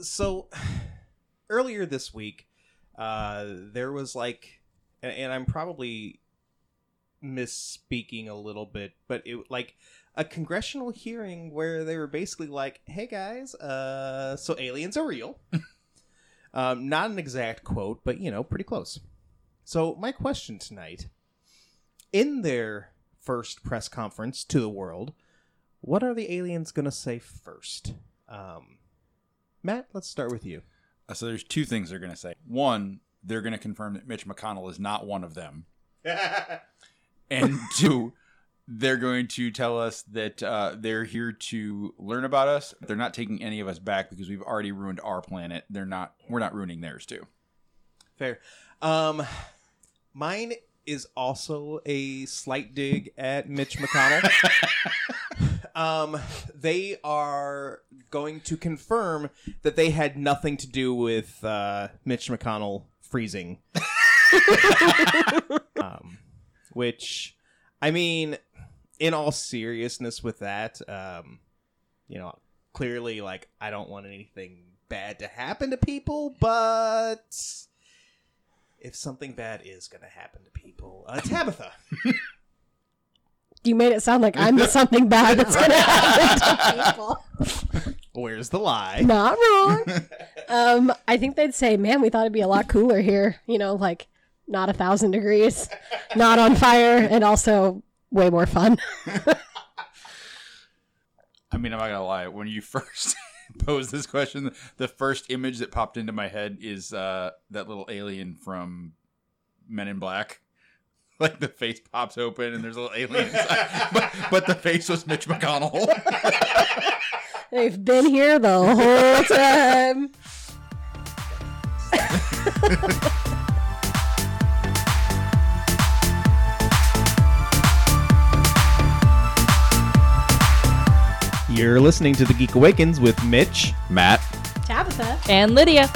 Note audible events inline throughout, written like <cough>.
so <sighs> earlier this week, uh, there was like, and, and I'm probably misspeaking a little bit, but it like a congressional hearing where they were basically like, "Hey guys, uh, so aliens are real." <laughs> um, not an exact quote, but you know, pretty close. So my question tonight, in their first press conference to the world, what are the aliens gonna say first? Um, Matt, let's start with you. Uh, So there's two things they're going to say. One, they're going to confirm that Mitch McConnell is not one of them, <laughs> and two, they're going to tell us that uh, they're here to learn about us. They're not taking any of us back because we've already ruined our planet. They're not. We're not ruining theirs too. Fair. Um, mine is also a slight dig at Mitch McConnell. <laughs> um, they are going to confirm that they had nothing to do with uh, Mitch McConnell freezing. <laughs> um, which, I mean, in all seriousness, with that, um, you know, clearly, like, I don't want anything bad to happen to people, but if something bad is going to happen to people, uh, Tabitha. <laughs> You made it sound like I'm the <laughs> something bad that's gonna <laughs> happen to people. Where's the lie? Not wrong. Um, I think they'd say, "Man, we thought it'd be a lot cooler here. You know, like not a thousand degrees, not on fire, and also way more fun." I mean, I'm not gonna lie. When you first posed this question, the first image that popped into my head is uh, that little alien from Men in Black. <laughs> Like the face pops open and there's a little alien inside, <laughs> but, but the face was Mitch McConnell. <laughs> They've been here the whole time. You're listening to The Geek Awakens with Mitch. Matt, Tabitha. And Lydia.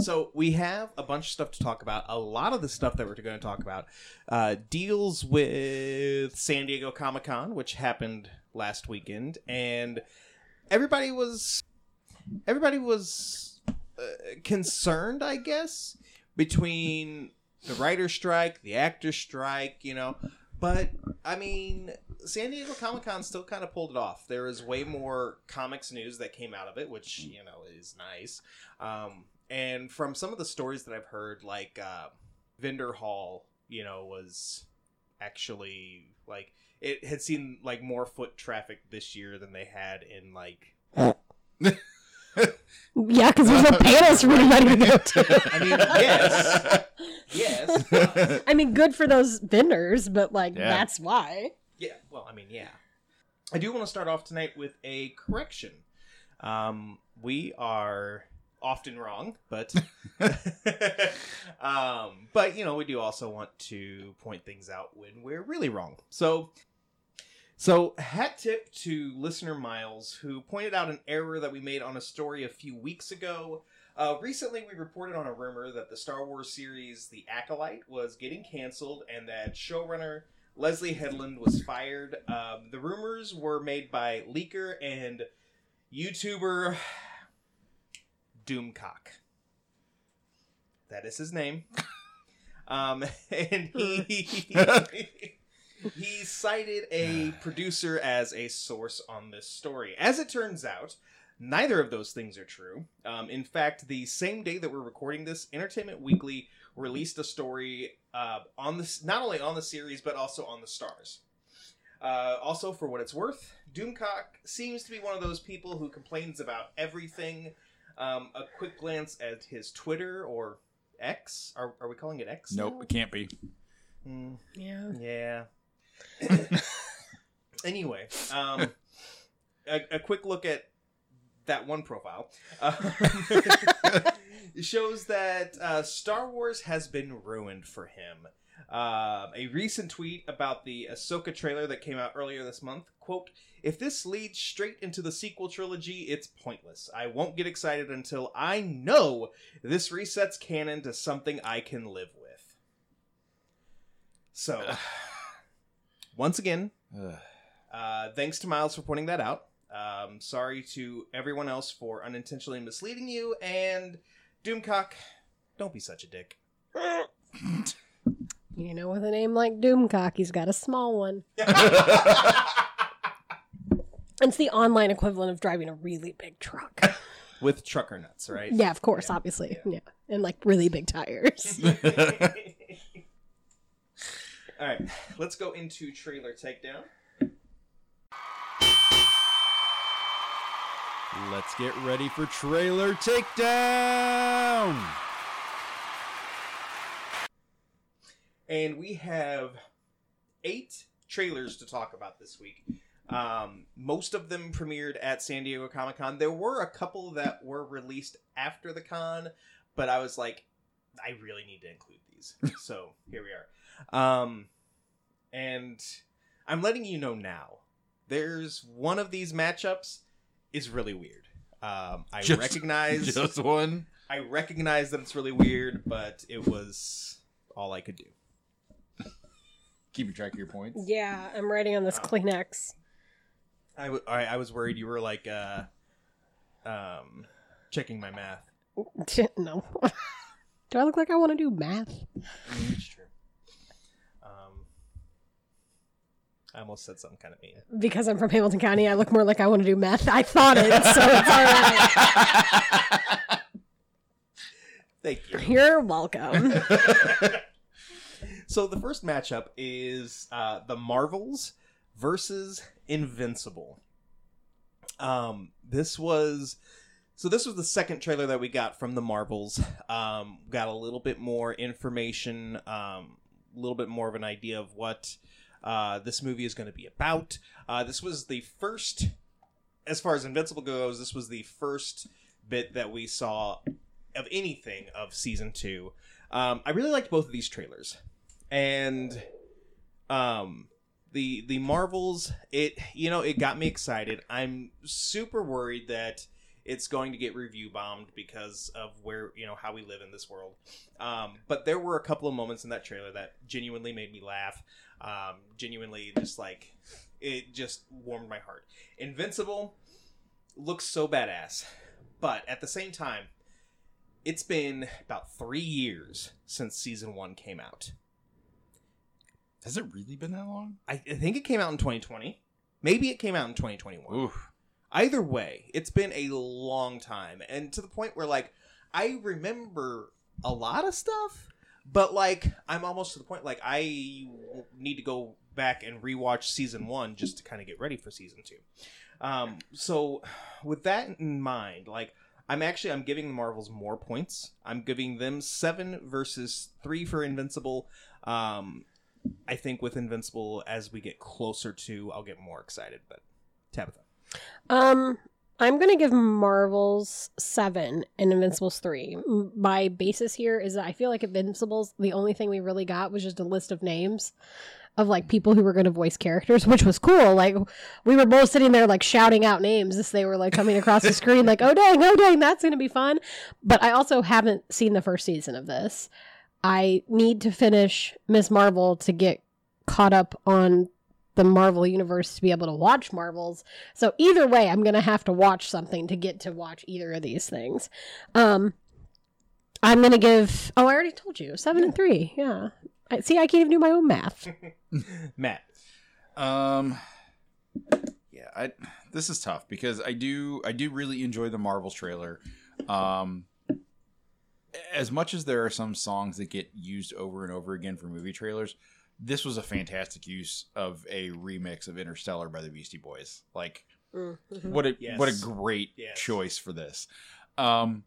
So we have a bunch of stuff to talk about. A lot of the stuff that we're going to talk about uh, deals with San Diego Comic Con, which happened last weekend, and everybody was everybody was uh, concerned, I guess, between the writer strike, the actor strike, you know. But I mean, San Diego Comic Con still kind of pulled it off. There was way more comics news that came out of it, which you know is nice. Um, and from some of the stories that I've heard, like uh, Vendor Hall, you know, was actually like it had seen like more foot traffic this year than they had in like. <laughs> Yeah, because there's no <laughs> panels for anybody to go to. I mean, yes, yes, <laughs> I mean, good for those vendors, but like Yeah. that's why. yeah. Well, I mean, yeah. I do want to start off tonight with a correction. Um, we are often wrong, but um, but you know we do also want to point things out when we're really wrong. So so hat tip to listener Miles who pointed out an error that we made on a story a few weeks ago. Uh, recently, we reported on a rumor that the Star Wars series The Acolyte was getting canceled and that showrunner Leslie Headland was fired. Um, the rumors were made by leaker and YouTuber Doomcock. That is his name. <laughs> Um, <laughs> and he <laughs> he cited a <sighs> producer as a source on this story. As it turns out, neither of those things are true. Um, in fact, the same day that we're recording this, Entertainment Weekly released a story uh, on this, not only on the series but also on the stars. Uh, also, for what it's worth, Doomcock seems to be one of those people who complains about everything. Um, a quick glance at his Twitter or X. Are, are we calling it X? nope, now? it can't be. Hmm. Yeah. Yeah. <laughs> anyway, um, a, a quick look at that one profile <laughs> um, shows that uh, Star Wars has been ruined for him. Uh, a recent tweet about the Ahsoka trailer that came out earlier this month. Quote, if this leads straight into the sequel trilogy, it's pointless. I won't get excited until I know this resets canon to something I can live with. So, once again, uh, thanks to Miles for pointing that out. Um, sorry to everyone else for unintentionally misleading you. And Doomcock, don't be such a dick. <laughs> You know, with a name like Doomcock, he's got a small one. <laughs> It's the online equivalent of driving a really big truck. <laughs> With trucker nuts, right? yeah, of course, obviously. Yeah. And like really big tires. All right, let's go into trailer takedown. Let's get ready for trailer takedown. And we have eight trailers to talk about this week. Um, most of them premiered at San Diego Comic Con. There were a couple that were released after the con, but I was like, I really need to include these. <laughs> so here we are. Um, and I'm letting you know now. There's one of these matchups is really weird. Um, I Just- recognize <laughs> Just one. I recognize that it's really weird, but it was all I could do. Keeping track of your points. yeah, I'm writing on this Kleenex. I, w- I, I was worried you were like uh um checking my math. <laughs> no. <laughs> Do I look like I want to do math? It's true. Um I almost said something kind of mean. Because I'm from Hamilton County, I look more like I want to do meth. I thought it, so it's all right. <laughs> Thank you. You're welcome. <laughs> <laughs> So the first matchup is uh, the Marvels versus Invincible. Um, this was so this was the second trailer that we got from the Marvels. Um, got a little bit more information, um, a little bit more of an idea of what uh, this movie is going to be about. Uh, this was the first, as far as Invincible goes, this was the first bit that we saw of anything of season two. Um, I really liked both of these trailers and um the the marvels it you know it got me excited i'm super worried that it's going to get review bombed because of where you know how we live in this world um but there were a couple of moments in that trailer that genuinely made me laugh um genuinely just like it just warmed my heart invincible looks so badass but at the same time it's been about three years since season one came out Has it really been that long? I, I think it came out in 2020. Maybe it came out in 2021. Oof. Either way, it's been a long time. And to the point where, like, I remember a lot of stuff, but, like, I'm almost to the point, like, I need to go back and rewatch season one just to kind of get ready for season two. Um, so, with that in mind, like, I'm actually I'm giving the Marvels more points. I'm giving them seven versus three for Invincible. Um, I think with Invincible, as we get closer to, I'll get more excited. But Tabitha, Um, I'm gonna give Marvels seven and Invincibles three. My basis here is that I feel like Invincibles, the only thing we really got was just a list of names of like people who were gonna voice characters, <laughs> which was cool. Like we were both sitting there like shouting out names as they were like coming across the screen, like oh dang, oh dang, that's gonna be fun. But I also haven't seen the first season of this. I need to finish Miss Marvel to get caught up on the Marvel universe to be able to watch Marvels. So either way, I'm gonna have to watch something to get to watch either of these things. Um, I'm gonna give. Oh, I already told you seven and three. Yeah. I, see, I can't even do my own math. <laughs> <laughs> Matt. Um, yeah, I this is tough because I do I do really enjoy the Marvels trailer. Um, as much as there are some songs that get used over and over again for movie trailers, this was a fantastic use of a remix of Interstellar by the Beastie Boys. Like, Mm-hmm. what a Yes. what a great Yes. choice for this. Um,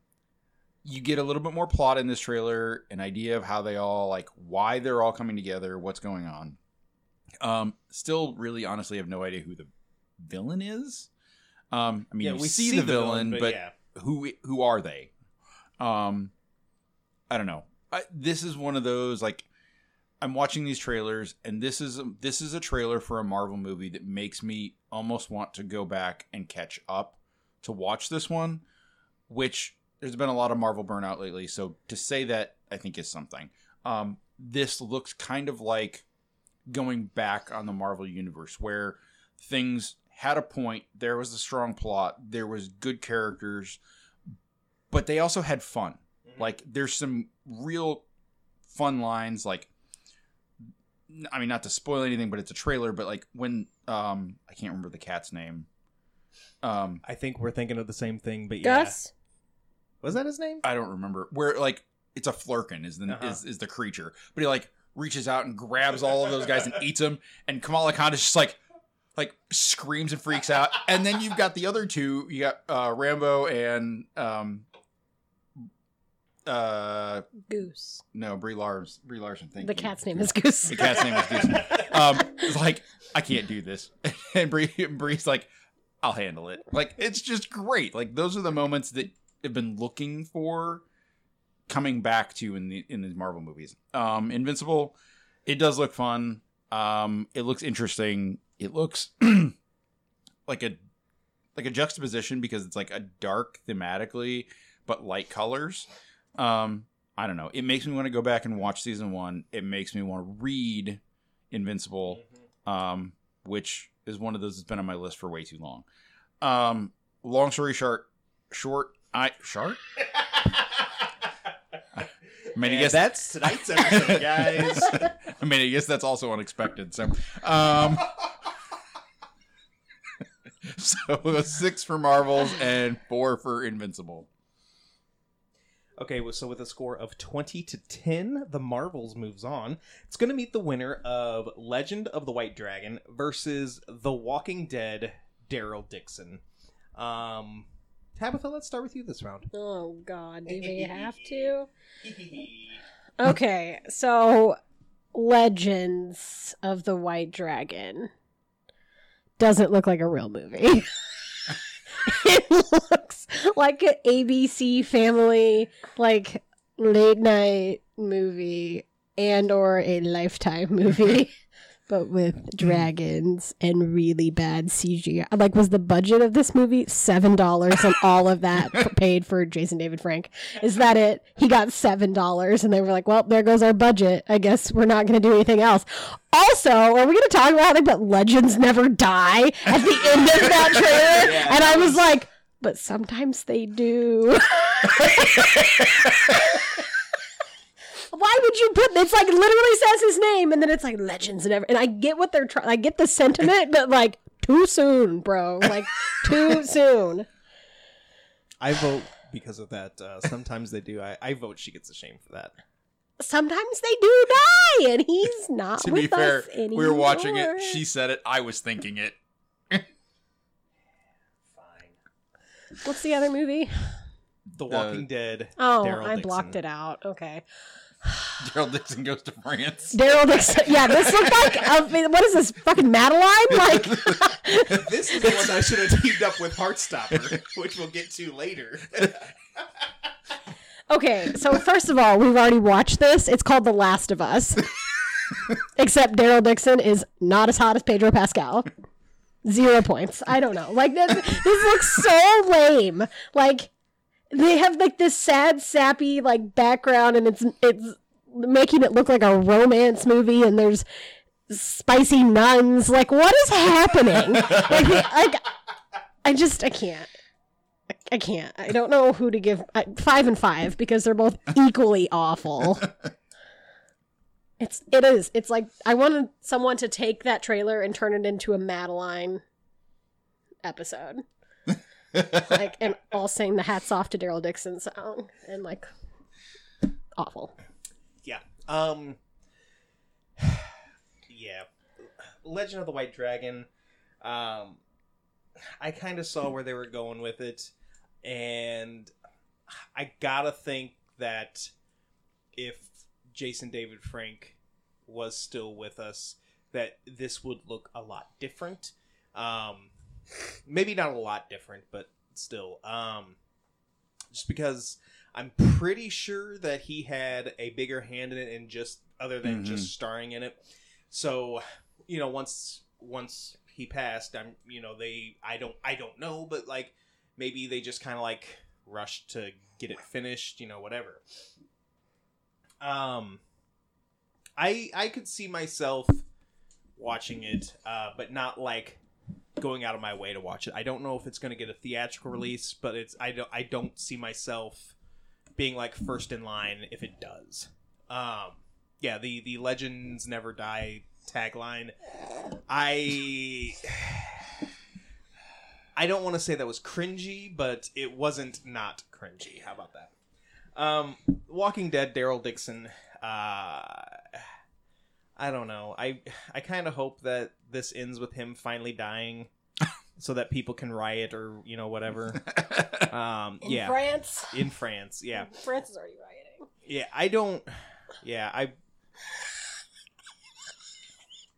you get a little bit more plot in this trailer, an idea of how they all like why they're all coming together, what's going on. Um, still, really, honestly, have no idea who the villain is. Um, I mean, yeah, you we see, the, villain, but, yeah, who who are they? Um, I don't know. I, this is one of those like I'm watching these trailers, and this is this is a trailer for a Marvel movie that makes me almost want to go back and catch up to watch this one. Which there's been a lot of Marvel burnout lately, so to say that I think is something. Um, this looks kind of like going back on the Marvel universe, where things had a point, there was a strong plot, there was good characters, but they also had fun. Like there's some real fun lines like I mean not to spoil anything but it's a trailer but like when um I can't remember the cat's name. Um I think we're thinking of the same thing, but yeah. Gus? Was that his name? I don't remember where like it's a Flerken is the Uh-huh. is, is the creature. But he like reaches out and grabs all of those guys and eats them and Kamala Khan is just like like screams and freaks out. And then you've got the other two, you got uh Rambeau and um uh Goose. no, Brie Larson Brie Larson thank the you. cat's name is Goose. The cat's name is Goose. <laughs> Um, it's like I can't do this, <laughs> and brie brie's like, I'll handle it. Like it's just great. Like those are the moments that I've been looking for, coming back to in the in these Marvel movies. Um, Invincible, it does look fun. Um, it looks interesting. It looks <clears throat> like a like a juxtaposition because it's like a dark thematically, but light colors. Um, I don't know. It makes me want to go back and watch season one. It makes me want to read Invincible, um, which is one of those that's been on my list for way too long. Um, long story short, short, I short. I mean, I guess that's tonight's episode, <laughs> guys. I mean, I guess that's also unexpected. So, um, <laughs> <laughs> so six for Marvels and four for Invincible. Okay, so with a score of 20 to 10, the Marvels moves on. It's going to meet the winner of Legend of the White Dragon versus The Walking Dead, Daryl Dixon. Um, Tabitha, let's start with you this round. Oh God, do we <laughs> have to? <laughs> Okay, so Legends of the White Dragon doesn't look like a real movie. <laughs> <laughs> it looks like an ABC family like late night movie and or a lifetime movie <laughs> but with mm. dragons and really bad CGI. Like was the budget of this movie $7 and all of that <laughs> paid for Jason David Frank? Is that it? He got $7 and they were like, "Well, there goes our budget. I guess we're not going to do anything else." Also, are we going to talk about it but legends never die at the end of that <laughs> trailer? Yeah, and I was like, "But sometimes they do." <laughs> Why would you put it's like literally says his name and then it's like legends and everything. and I get what they're trying I get the sentiment but like too soon bro like too <laughs> soon I vote because of that. Uh, sometimes they do. I, I vote she gets a shame for that. sometimes they do die and he's <laughs> not To with be fair, us we were watching it. She said it. I was thinking it. Fine. what's the other movie The Walking Dead. oh Daryl I blocked it out okay <sighs> Daryl Dixon goes to France. Daryl Dixon yeah this looked like uh, what is this fucking Madeline <laughs> like <laughs> this is the one I should have <laughs> teamed up with Heartstopper, which we'll get to later. Okay, so first of all, we've already watched this. It's called The Last of Us. Except Daryl Dixon is not as hot as Pedro Pascal. Zero points. I don't know. Like this, this looks so lame. Like they have like this sad, sappy like background, and it's it's making it look like a romance movie. And there's spicy nuns. Like what is happening? <laughs> like, the- like I just I can't. I- I can't. I don't know who to give I, five and five because they're both <laughs> equally awful. It's it is. It's like I wanted someone to take that trailer and turn it into a Madeline episode, like and all sing the "Hats Off to Daryl Dixon" song and like awful. Yeah. Um. Yeah. Legend of the White Dragon. Um. I kind of saw where they were going with it, and I gotta think that if Jason David Frank was still with us, that this would look a lot different. Um, maybe not a lot different, but still. Um, just because I'm pretty sure that he had a bigger hand in it and just other than Mhm. just starring in it. So, you know, once once he passed, I'm you know they I don't I don't know, but like maybe they just kind of like rushed to get it finished, you know, whatever. Um, I I could see myself watching it, uh, but not like going out of my way to watch it. I don't know if it's going to get a theatrical release, but it's I don't I don't see myself being like first in line if it does. Um, yeah, the the legends never die tagline. I <sighs> I don't want to say that was cringy, but it wasn't not cringy. How about that? Um, Walking Dead, Daryl Dixon. Uh, I don't know. I I kind of hope that this ends with him finally dying, so that people can riot or you know whatever. <laughs> Um, In yeah, France. in France. Yeah, France is already rioting. yeah. I don't. Yeah, I.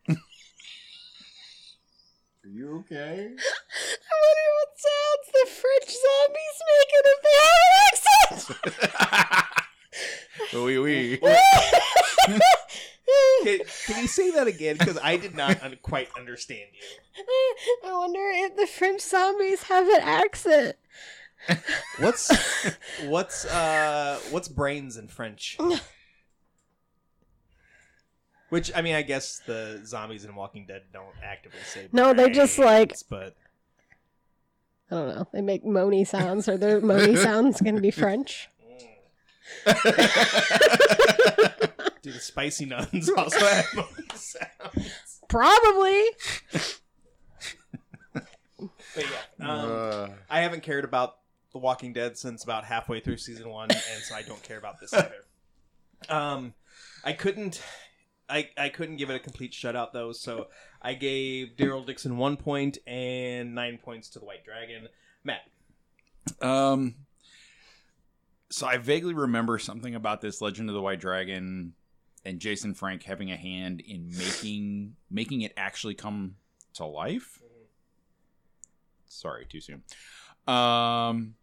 Are you okay? <laughs> I wonder what sounds the French zombies make if they have an accent. <laughs> oui, oui. Can, can you say that again? Because I did not un- quite understand you. I wonder if the French zombies have an accent. <laughs> What's what's uh what's brains in French? Which I mean, I guess the zombies in Walking Dead don't actively say. No, they're just, like- But I don't know. They make moany sounds. Are their moany <laughs> sounds going to be French? <laughs> do the spicy nuns <laughs> also have moaning sounds? Probably. But yeah, um, Uh, I haven't cared about The Walking Dead since about halfway through season one, and so I don't care about this either. Um, I couldn't, I I couldn't give it a complete shutout though, so I gave Daryl Dixon one point and nine points to the White Dragon. Matt, Um, so I vaguely remember something about this Legend of the White Dragon and Jason Frank having a hand in making making it actually come to life. Sorry, too soon. Um,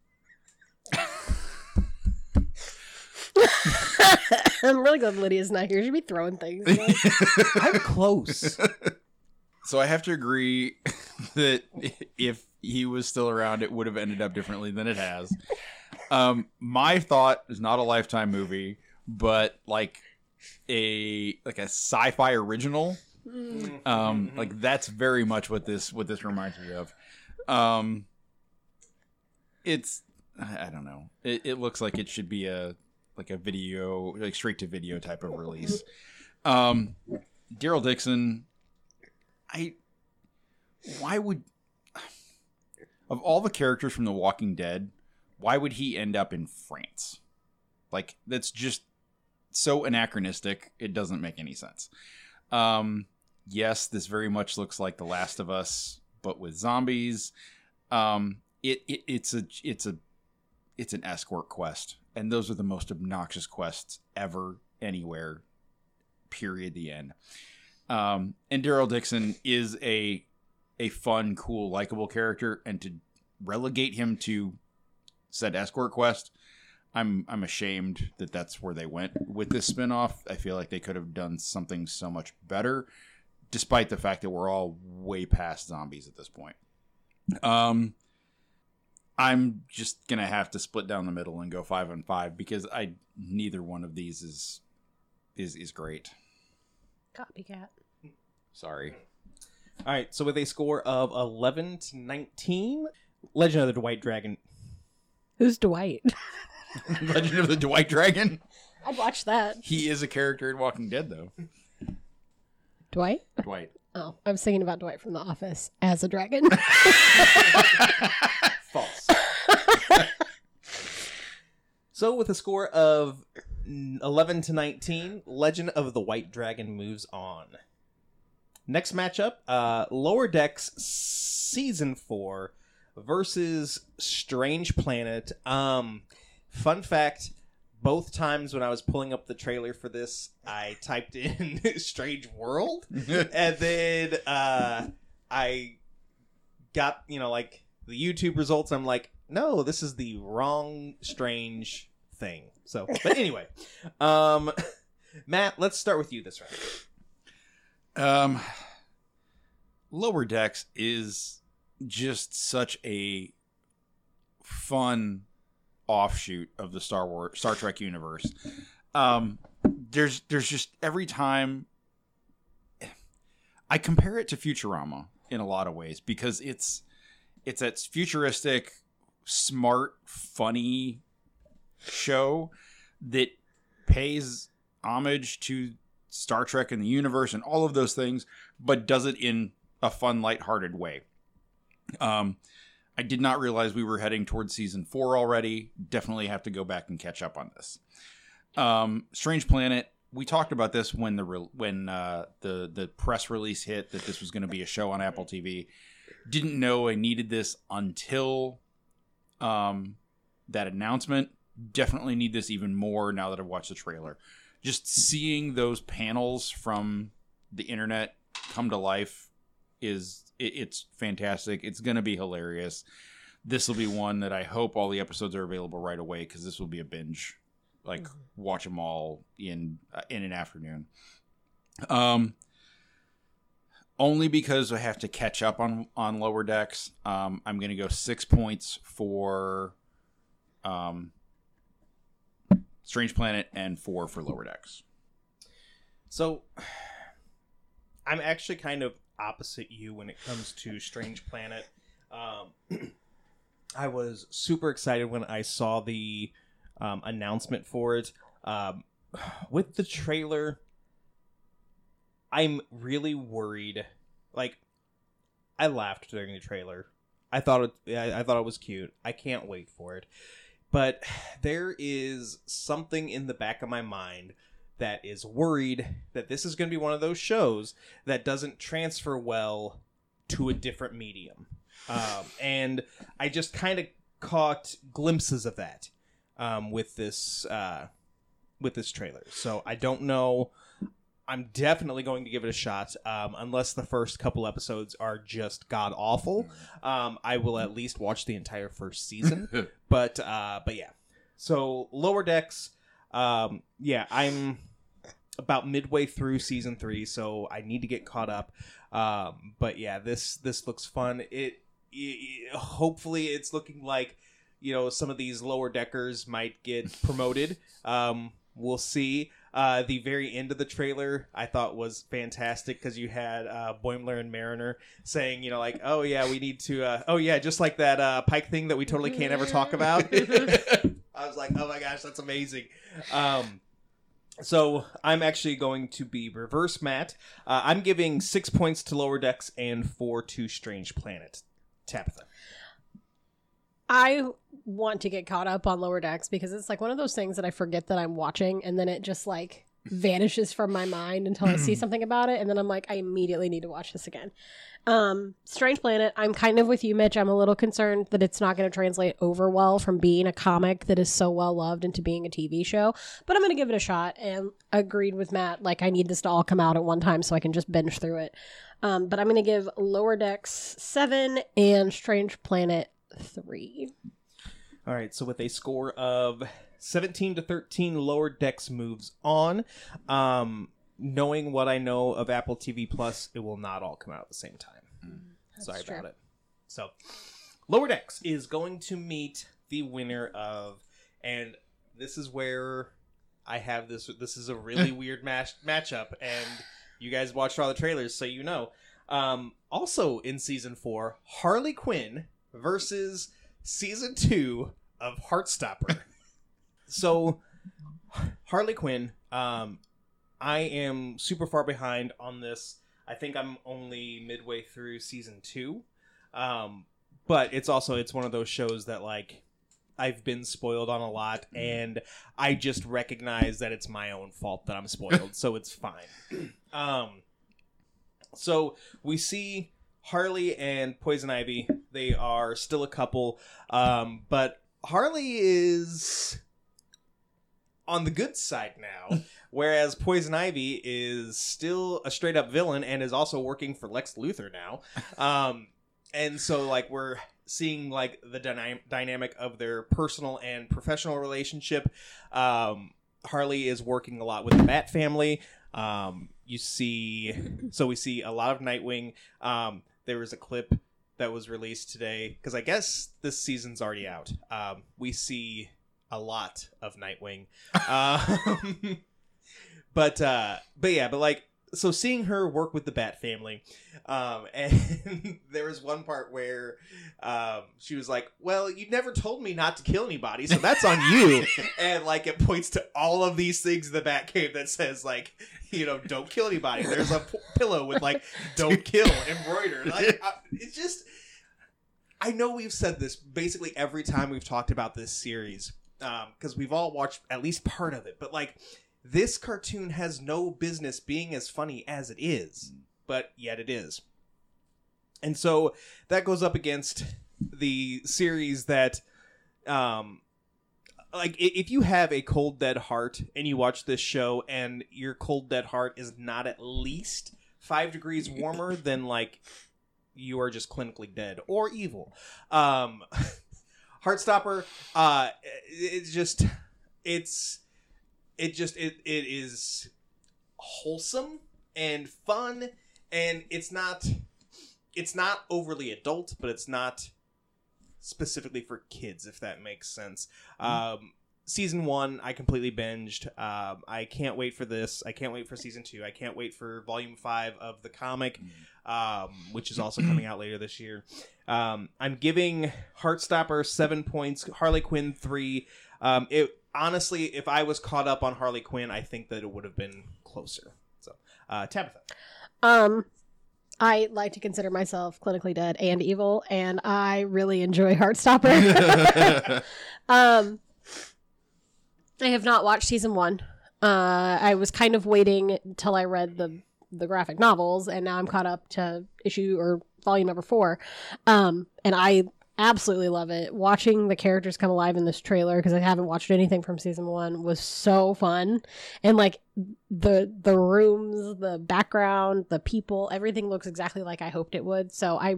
I'm really glad Lydia's not here. She'd be throwing things. <laughs> I'm close. so I have to agree <laughs> that if he was still around, it would have ended up differently than it has. Um, my thought is not a lifetime movie, but like a like a sci-fi original. Um, like that's very much what this what this reminds me of. Um, it's I I don't know. It, it looks like it should be a like a video like straight to video type of release. Um, Daryl Dixon, I why would of all the characters from The Walking Dead, why would he end up in France? Like that's just so anachronistic. It doesn't make any sense. Um, yes, this very much looks like The Last of Us, but with zombies. Um, it, it it's a it's a it's an escort quest, and those are the most obnoxious quests ever anywhere. Period. The end. Um, and Daryl Dixon is a a fun, cool, likable character, and to relegate him to said escort quest, I'm I'm ashamed that that's where they went with this spinoff. I feel like they could have done something so much better, despite the fact that we're all way past zombies at this point. Um, I'm just gonna have to split down the middle and go five on five because I neither one of these is is is great. Copycat. Sorry. All right, so with a score of eleven to nineteen, Legend of the White Dragon. Who's Dwight? <laughs> <laughs> Legend of the Dwight Dragon. I'd watch that. He is a character in Walking Dead, though. Dwight? Dwight. Oh, I was thinking about Dwight from The Office as a dragon. <laughs> False. <laughs> so with a score of 11 to 19, Legend of the White Dragon moves on. Next matchup, uh, Lower Decks Season 4 versus Strange Planet. Um, fun fact, both times when I was pulling up the trailer for this, I typed in <laughs> Strange World <laughs> and then uh, I got you know like the YouTube results. I'm like, no, this is the wrong strange thing. So, but anyway, <laughs> um, Matt, let's start with you this round. Um, Lower Decks is just such a fun offshoot of the Star Wars Star Trek universe. Um, there's there's just every time I compare it to Futurama in a lot of ways because it's it's that futuristic, smart, funny show that pays homage to Star Trek and the universe and all of those things, but does it in a fun, lighthearted way. Um, I did not realize we were heading towards season four already. Definitely have to go back and catch up on this. Um, Strange Planet. We talked about this when the re- when uh, the the press release hit that this was going to be a show on Apple TV. Didn't know I needed this until um, that announcement. Definitely need this even more now that I've watched the trailer. Just seeing those panels from the internet come to life is it, it's fantastic. It's going to be hilarious. This will be one that I hope all the episodes are available right away because this will be a binge. Like Mhm. watch them all in uh, in an afternoon. Um, only because I have to catch up on on lower decks. Um, I'm going to go six points for um, Strange Planet and four for lower decks. So, I'm actually kind of opposite you when it comes to Strange Planet. Um, I was super excited when I saw the um, announcement for it. Um, with the trailer, I'm really worried. Like, I laughed during the trailer. I thought it. I, I thought it was cute. I can't wait for it. But <sighs> there is something in the back of my mind that is worried that this is going to be one of those shows that doesn't transfer well to a different medium. Um, and I just kind of caught glimpses of that um, with this uh, with this trailer. So I don't know. I'm definitely going to give it a shot, um, unless the first couple episodes are just god awful. Um, I will at least watch the entire first season <laughs> but uh but yeah so lower decks um yeah i'm about midway through season three so i need to get caught up. Um but yeah this this looks fun. It, it hopefully it's looking like you know some of these lower deckers might get <laughs> promoted. Um we'll see. Uh, the very end of the trailer I thought was fantastic because you had uh, Boimler and Mariner saying, you know, like, oh yeah, we need to, uh, oh yeah, just like that uh, Pike thing that we totally can't ever talk about. <laughs> <laughs> I was like, oh my gosh, that's amazing. Um, so I'm actually going to be reverse Matt. Uh, I'm giving six points to Lower Decks and four to Strange Planet. Tabitha. I want to get caught up on Lower Decks because it's like one of those things that I forget that I'm watching and then it just like vanishes from my mind until I see something about it and then I'm like I immediately need to watch this again. Um Strange Planet, I'm kind of with you Mitch. I'm a little concerned that it's not going to translate over well from being a comic that is so well loved into being a TV show, but I'm going to give it a shot and agreed with Matt like I need this to all come out at one time so I can just binge through it. Um, but I'm going to give Lower Decks 7 and Strange Planet 3. All right, so with a score of 17 to 13, Lower Decks moves on. Um, knowing what I know of Apple TV Plus, it will not all come out at the same time. Sorry true. about it. So, Lower Decks is going to meet the winner of, and this is where I have this. This is a really <laughs> weird match matchup, and you guys watched all the trailers, so you know. Um, also in season four, Harley Quinn versus season two of Heartstopper. So, Harley Quinn. Um, I am super far behind on this. I think I'm only midway through season two. Um, but it's also it's one of those shows that like I've been spoiled on a lot, and I just recognize that it's my own fault that I'm spoiled, so it's fine. Um, so we see Harley and Poison Ivy. They are still a couple, um, but Harley is on the good side now, <laughs> whereas Poison Ivy is still a straight up villain and is also working for Lex Luthor now. <laughs> Um, and so like we're seeing like the dyna- dynamic of their personal and professional relationship. Um, Harley is working a lot with the Bat family. Um, you see, <laughs> so we see a lot of Nightwing. Um, there was a clip that was released today because I guess this season's already out. Um, we see a lot of Nightwing. Um, <laughs> but uh, but yeah, but like so seeing her work with the Bat family, um, <laughs> and there was one part where um, she was like, "Well, you never told me not to kill anybody, so that's on you." <laughs> and like it points to all of these things in the Bat cave that says like, you know, don't kill anybody. There's a p- pillow with like, "Don't kill" embroidered. Like I, it's just, I know we've said this basically every time we've talked about this series because we've all watched at least part of it, but like this cartoon has no business being as funny as it is, but yet it is. And so that goes up against the series that um like if you have a cold dead heart and you watch this show and your cold dead heart is not at least 5 degrees warmer <laughs> than like you are just clinically dead or evil. Um <laughs> Heartstopper. Uh it's just it's it just it, it is wholesome and fun and it's not it's not overly adult but it's not specifically for kids if that makes sense. Um season one i completely binged um i can't wait for this i can't wait for season two i can't wait for volume five of the comic um which is also coming out later this year um i'm giving heartstopper seven points harley quinn three um it honestly, if I was caught up on Harley Quinn, I think that it would have been closer. So, uh, Tabitha. Um, I like to consider myself clinically dead and evil, and I really enjoy Heartstopper. <laughs> <laughs> um, I have not watched season one. Uh, I was kind of waiting until I read the the graphic novels, and now I'm caught up to issue or volume number four. Um, and I absolutely love it. Watching the characters come alive in this trailer because I haven't watched anything from season one was so fun, and like the the rooms, the background, the people, everything looks exactly like I hoped it would. So I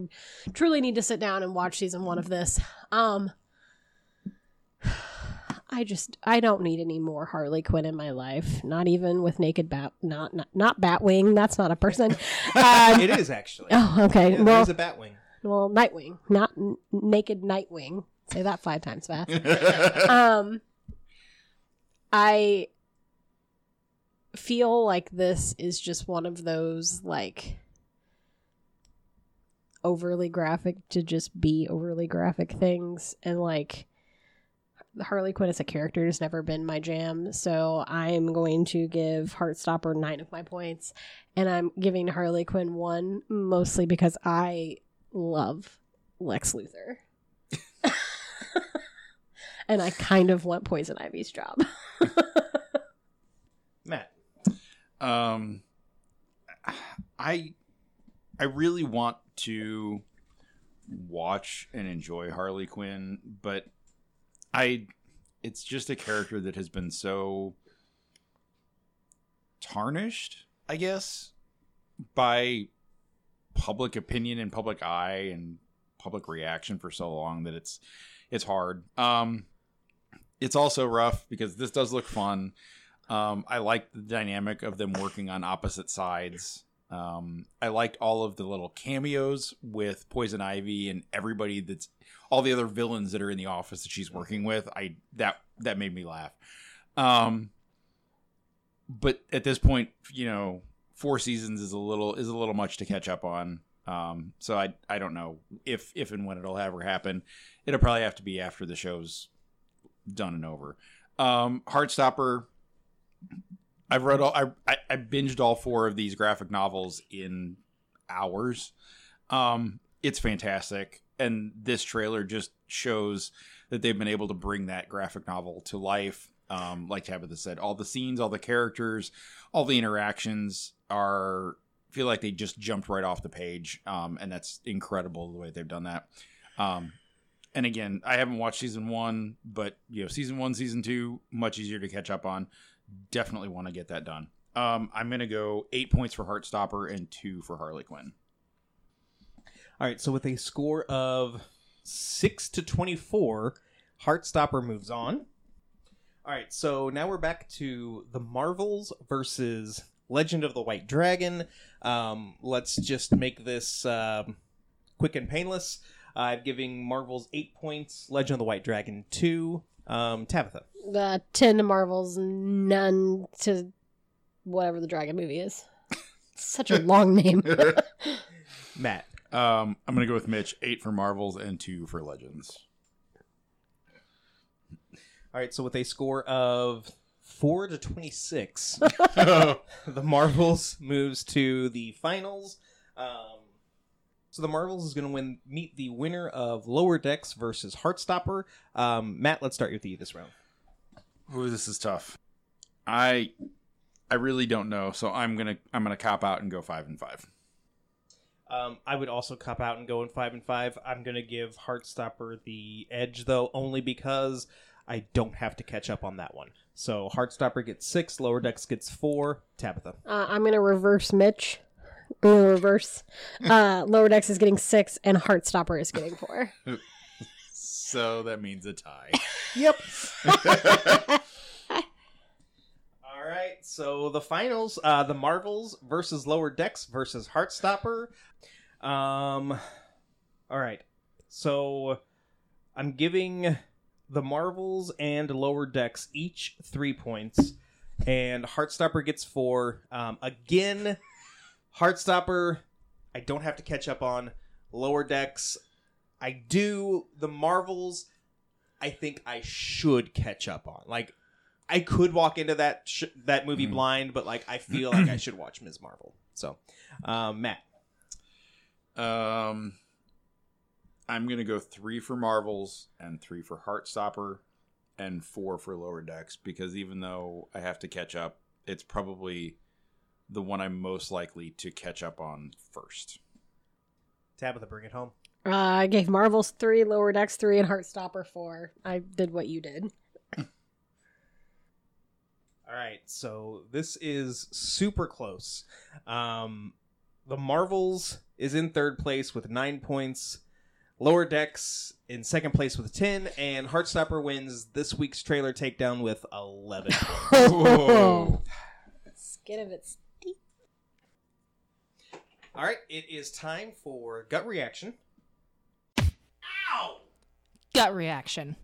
truly need to sit down and watch season one of this. Um, I just I don't need any more Harley Quinn in my life. Not even with Naked Bat, not not, not Batwing. That's not a person. <laughs> Um, it is actually. <laughs> oh, okay. Yeah, well, there's a Batwing. well, Nightwing, not n- Naked Nightwing. Say that five times fast. <laughs> um, I feel like this is just one of those like overly graphic to just be overly graphic things and like Harley Quinn as a character has never been my jam, so I'm going to give Heartstopper nine of my points, and I'm giving Harley Quinn one mostly because I love Lex Luthor. <laughs> and I kind of want Poison Ivy's job. <laughs> Matt. um i i really want to watch and enjoy harley quinn but i it's just a character that has been so tarnished i guess by public opinion and public eye and public reaction for so long that it's it's hard um it's also rough because this does look fun um, I like the dynamic of them working on opposite sides. Um, I liked all of the little cameos with Poison Ivy and everybody that's all the other villains that are in the office that she's working with. I that that made me laugh. Um, but at this point, you know, four seasons is a little is a little much to catch up on. Um, so I I don't know if if and when it'll ever happen. It'll probably have to be after the show's done and over. Um, Heartstopper. I've read all. I, I binged all four of these graphic novels in hours. Um, it's fantastic, and this trailer just shows that they've been able to bring that graphic novel to life. Um, like Tabitha said, all the scenes, all the characters, all the interactions are feel like they just jumped right off the page, um, and that's incredible the way they've done that. Um, and again, I haven't watched season one, but you know, season one, season two, much easier to catch up on. Definitely want to get that done. Um, I'm gonna go eight points for Heartstopper and two for Harley Quinn. All right, so with a score of 6 to 24, Heartstopper moves on. All right, so now we're back to the Marvels versus Legend of the White Dragon. Um, let's just make this um, quick and painless. I'm giving Marvels eight points, Legend of the White Dragon two. Um, Tabitha. The 10 to Marvels, none to whatever the dragon movie is. Such a long name. <laughs> Matt. Um, I'm gonna go with Mitch. Eight for Marvels and two for Legends. All right, so with a score of four to twenty-six, <laughs> <laughs> the Marvels moves to the finals. Um, so the Marvels is going to win, meet the winner of Lower Decks versus Heartstopper. Um, Matt, let's start with you this round. Ooh, this is tough. I I really don't know, so I'm gonna I'm gonna cop out and go five and five. Um, I would also cop out and go in five and five. I'm going to give Heartstopper the edge though, only because I don't have to catch up on that one. So Heartstopper gets six, Lower Decks gets four. Tabitha. Uh, I'm gonna reverse Mitch. I'm reverse. Uh, Lower Decks is getting six, and Heartstopper is getting four. <laughs> So that means a tie. <laughs> Yep. <laughs> All right, so the finals, uh, the Marvels versus Lower Decks versus Heartstopper. Um, all right, so I'm giving the Marvels and Lower Decks each three points, and Heartstopper gets four. Um, again, Heartstopper, I don't have to catch up on. Lower Decks, I do. The Marvels, I think I should catch up on. Like, I could walk into that sh- that movie Mhm. blind, but like I feel like I should watch Ms. Marvel. So, um, Matt, Um, I'm gonna go three for Marvels and three for Heartstopper, and four for Lower Decks because even though I have to catch up, it's probably the one I'm most likely to catch up on first. Tabitha, bring it home. Uh, I gave Marvels three, Lower Decks three, and Heartstopper four. I did what you did. <clears throat> All right, so this is super close. Um, the Marvels is in third place with nine points. Lower Decks in second place with ten, and Heartstopper wins this week's trailer takedown with eleven. <laughs> Whoa. Skin of its teeth. All right, it is time for gut reaction. Ow! Gut reaction.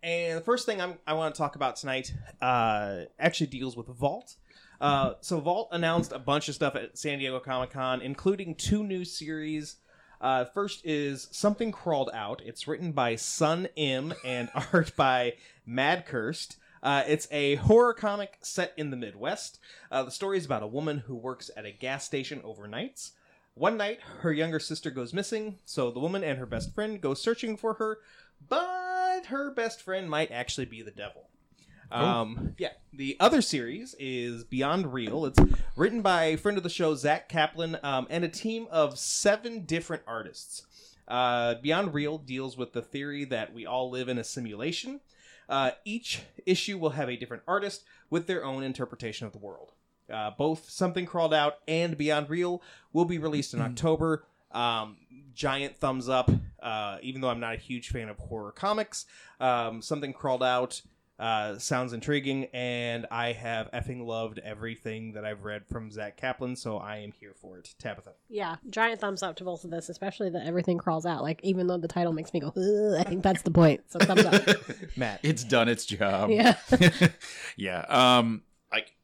And the first thing I'm, I want to talk about tonight uh, actually deals with Vault. Uh, so Vault announced a bunch of stuff at San Diego Comic Con, including two new series. Uh, first is Something Crawled Out. It's written by Sun M and <laughs> art by Mad Cursed. Uh, it's a horror comic set in the Midwest. Uh, the story is about a woman who works at a gas station overnights. One night, her younger sister goes missing, so the woman and her best friend go searching for her, but her best friend might actually be the devil. Um, yeah. The other series is Beyond Real. It's written by a friend of the show, Zack Kaplan, um, and a team of seven different artists. Uh, Beyond Real deals with the theory that we all live in a simulation. Uh, each issue will have a different artist with their own interpretation of the world. Uh, both Something Crawled Out and Beyond Real will be released in October. Um, giant thumbs up, uh, even though I'm not a huge fan of horror comics. Um, Something Crawled Out uh, sounds intriguing, and I have effing loved everything that I've read from Zack Kaplan, so I am here for it. Tabitha. Yeah, giant thumbs up to both of this, especially that everything crawls out. Like, even though the title makes me go, I think that's the point. So thumbs up. <laughs> Matt. <laughs> It's done its job. yeah. <laughs> yeah. Um, like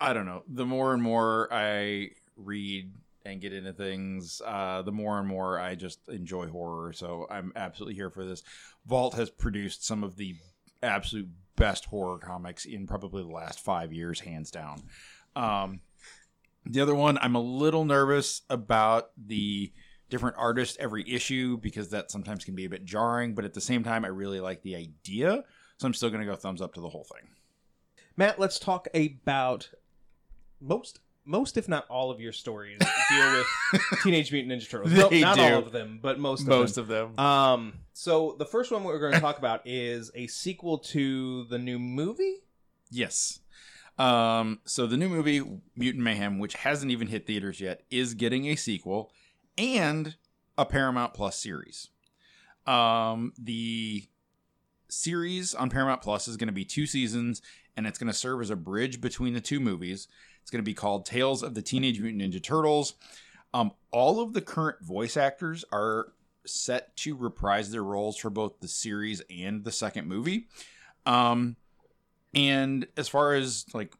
I don't know. The more and more I read and get into things, uh, the more and more I just enjoy horror. So I'm absolutely here for this. Vault has produced some of the absolute best horror comics in probably the last five years, hands down. Um, the other one, I'm a little nervous about the different artists every issue because that sometimes can be a bit jarring. But at the same time, I really like the idea, so I'm still going to go thumbs up to the whole thing. Matt, let's talk about most, most if not all of your stories deal with <laughs> Teenage Mutant Ninja Turtles. No, They not do. all of them, but most of them. Most of them. Um, so the first one we're going to talk about is a sequel to the new movie. Yes. Um, so the new movie Mutant Mayhem, which hasn't even hit theaters yet, is getting a sequel and a Paramount Plus series. Um, the series on Paramount Plus is going to be two seasons, and it's going to serve as a bridge between the two movies. It's going to be called Tales of the Teenage Mutant Ninja Turtles. Um, all of the current voice actors are set to reprise their roles for both the series and the second movie. Um, and as far as like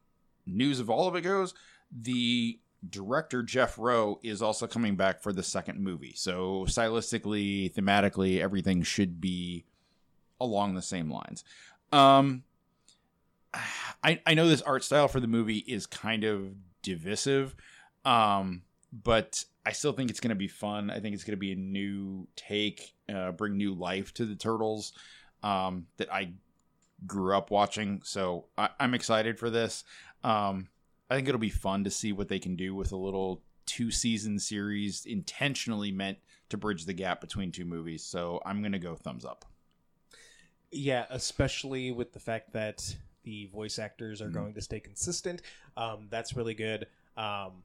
news of all of it goes, the director Jeff Rowe is also coming back for the second movie. So stylistically, thematically, everything should be along the same lines. Um, I I know this art style for the movie is kind of divisive, um, but I still think it's going to be fun. I think it's going to be a new take, uh, bring new life to the turtles um, that I grew up watching. So I, I'm excited for this. Um, I think it'll be fun to see what they can do with a little two season series intentionally meant to bridge the gap between two movies. So I'm going to go thumbs up. Yeah, especially with the fact that the voice actors are Mhm. going to stay consistent. Um, that's really good. Um,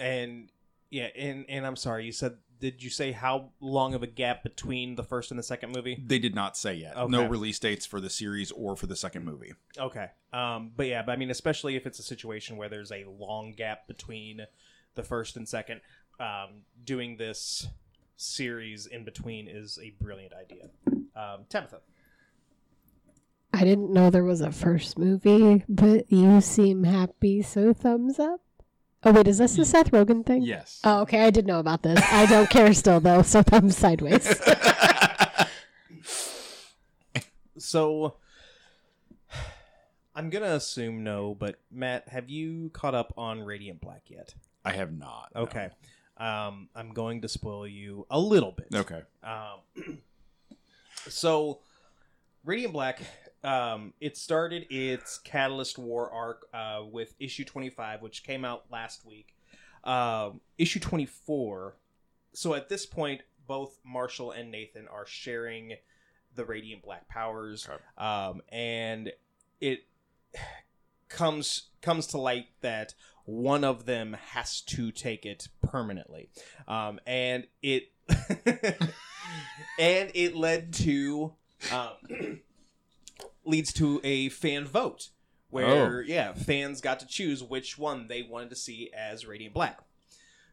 and yeah, and and I'm sorry, you said did you say how long of a gap between the first and the second movie? They did not say yet. Okay. No release dates for the series or for the second movie. Okay. Um, but yeah, but I mean, especially if it's a situation where there's a long gap between the first and second, um, doing this series in between is a brilliant idea. Um, Tabitha. I didn't know there was a first movie, but you seem happy, so thumbs up. Oh wait, is this the Seth Rogen thing? Yes. Oh, okay. I did know about this. I don't care still though, so thumbs sideways. <laughs> So I'm gonna assume no, but Matt, have you caught up on Radiant Black yet? I have not. no. Okay. Um, I'm going to spoil you a little bit. Okay. Um, <clears throat> so, Radiant Black, um, it started its Catalyst War arc uh, with issue 25, which came out last week. Um, issue 24. So at this point, both Marshall and Nathan are sharing the Radiant Black powers, Okay. um, and it comes comes to light that one of them has to take it permanently, um, and it <laughs> and it led to um, leads to a fan vote where Oh. yeah fans got to choose which one they wanted to see as Radiant Black.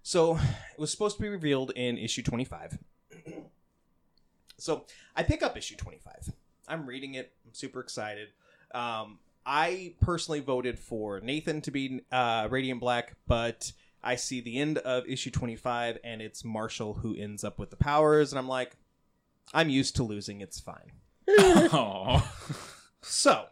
So it was supposed to be revealed in issue twenty five. <clears throat> so I pick up issue twenty five. I'm reading it. I'm super excited. Um, I personally voted for Nathan to be uh, Radiant Black, but I see the end of issue 25 and it's Marshall who ends up with the powers, and I'm like, I'm used to losing. It's fine. <laughs> <laughs> So,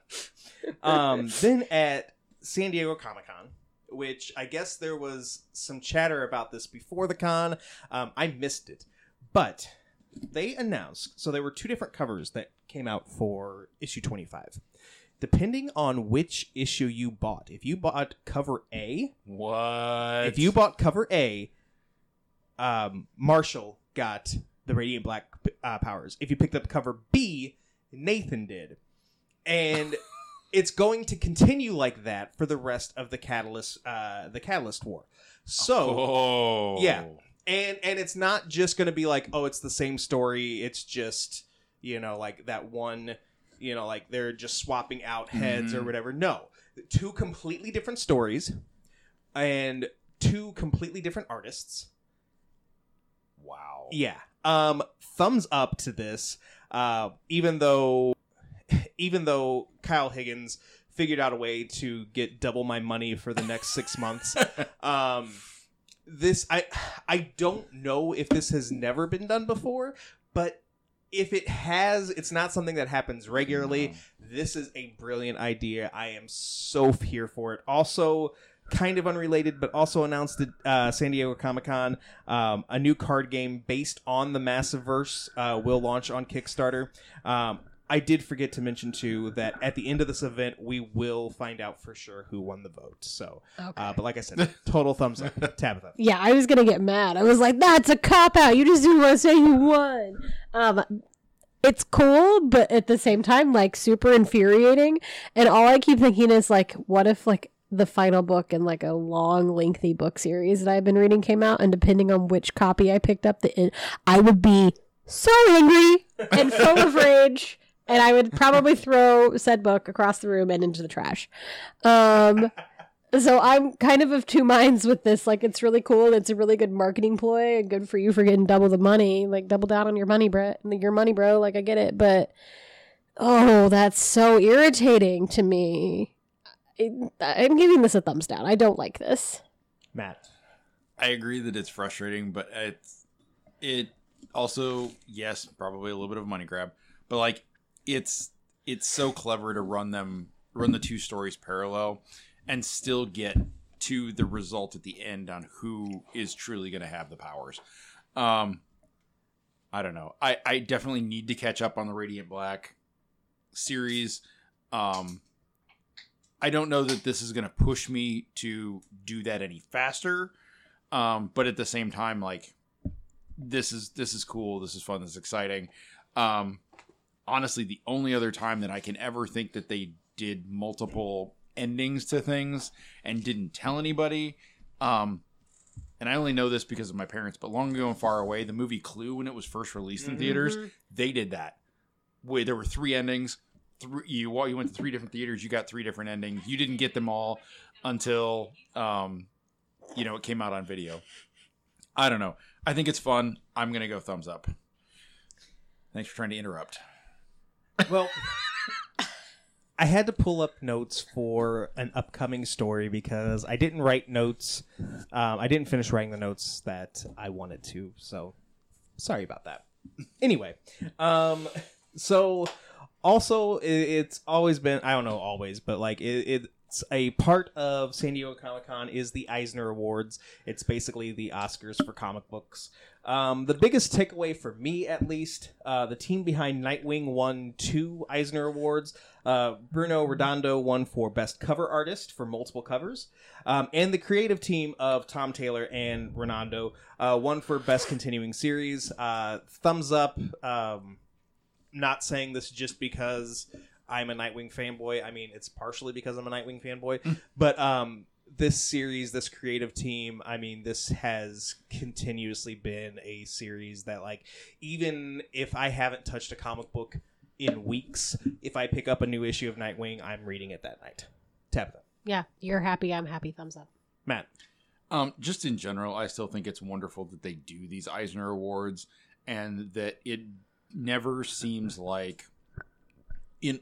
um, <laughs> then at San Diego Comic Con, which I guess there was some chatter about this before the con, um, I missed it, but they announced so there were two different covers that came out for issue 25. Depending on which issue you bought, if you bought cover A, what? if you bought cover A, um, Marshall got the Radiant Black uh, powers. If you picked up cover B, Nathan did, and it's going to continue like that for the rest of the Catalyst, uh, the Catalyst War. So, Oh. Yeah. and and it's not just going to be like, oh, it's the same story. It's just you know like that one, you know, like they're just swapping out heads or Mhm. whatever. No, two completely different stories, and two completely different artists. Wow. Yeah. Um thumbs up to this. Uh even though even though Kyle Higgins figured out a way to get double my money for the next 6 months. <laughs> Um this I I don't know if this has never been done before, but if it has, it's not something that happens regularly. This is a brilliant idea. I am so here for it. Also, kind of unrelated, but also announced at uh, San Diego Comic Con, um, a new card game based on the Massiverse uh, will launch on Kickstarter. Um, I did forget to mention too that at the end of this event, we will find out for sure who won the vote. So, Okay. uh, but like I said, <laughs> total thumbs up, Tabitha. yeah, I was gonna get mad. I was like, "That's a cop out. You just didn't want to say you won." Um, it's cool, but at the same time, like super infuriating. And all I keep thinking is like, what if like the final book in like a long, lengthy book series that I've been reading came out, and depending on which copy I picked up, the in- I would be so angry and full <laughs> of rage and I would probably <laughs> throw said book across the room and into the trash. Um, so I'm kind of of two minds with this. Like, it's really cool. It's a really good marketing ploy, and good for you for getting double the money. Like, double down on your money, Brett. Your money, bro. Like, I get it, but oh, that's so irritating to me. I, I'm giving this a thumbs down. I don't like this. Matt. I agree that it's frustrating, but it's it also yes, probably a little bit of a money grab, but like it's it's so clever to run them run the two stories parallel and still get to the result at the end on who is truly going to have the powers. Um I don't know. I I definitely need to catch up on the Radiant Black series. Um I don't know that this is going to push me to do that any faster. Um, but at the same time, like this is this is cool. This is fun. This is exciting. Um, honestly, the only other time that I can ever think that they did multiple endings to things and didn't tell anybody, um, and I only know this because of my parents, but long ago and far away, the movie Clue, when it was first released in theaters, they did that. Where there were three endings. Three, you well, you went to three different theaters. You got three different endings. You didn't get them all until um, you know, it came out on video. I don't know. I think it's fun. I'm gonna go thumbs up. Thanks for trying to interrupt. Well, <laughs> I had to pull up notes for an upcoming story because I didn't write notes. Um, I didn't finish writing the notes that I wanted to, so sorry about that. Anyway, um, so also it, it's always been I don't know always, but like it, it's a part of San Diego Comic Con is the Eisner Awards. It's basically the Oscars for comic books. Um, the biggest takeaway for me, at least, uh, the team behind Nightwing won two Eisner Awards. Uh, Bruno Redondo won for Best Cover Artist for multiple covers. Um, and the creative team of Tom Taylor and Redondo uh, won for Best Continuing Series. Uh, thumbs up. Um, not saying this just because I'm a Nightwing fanboy. I mean, it's partially because I'm a Nightwing fanboy, but um, this series, this creative team, I mean, this has continuously been a series that, like, even if I haven't touched a comic book in weeks, if I pick up a new issue of Nightwing, I'm reading it that night. Tabitha, Yeah, you're happy. I'm happy. Thumbs up. Matt, Um, just in general, I still think it's wonderful that they do these Eisner Awards and that it never seems like in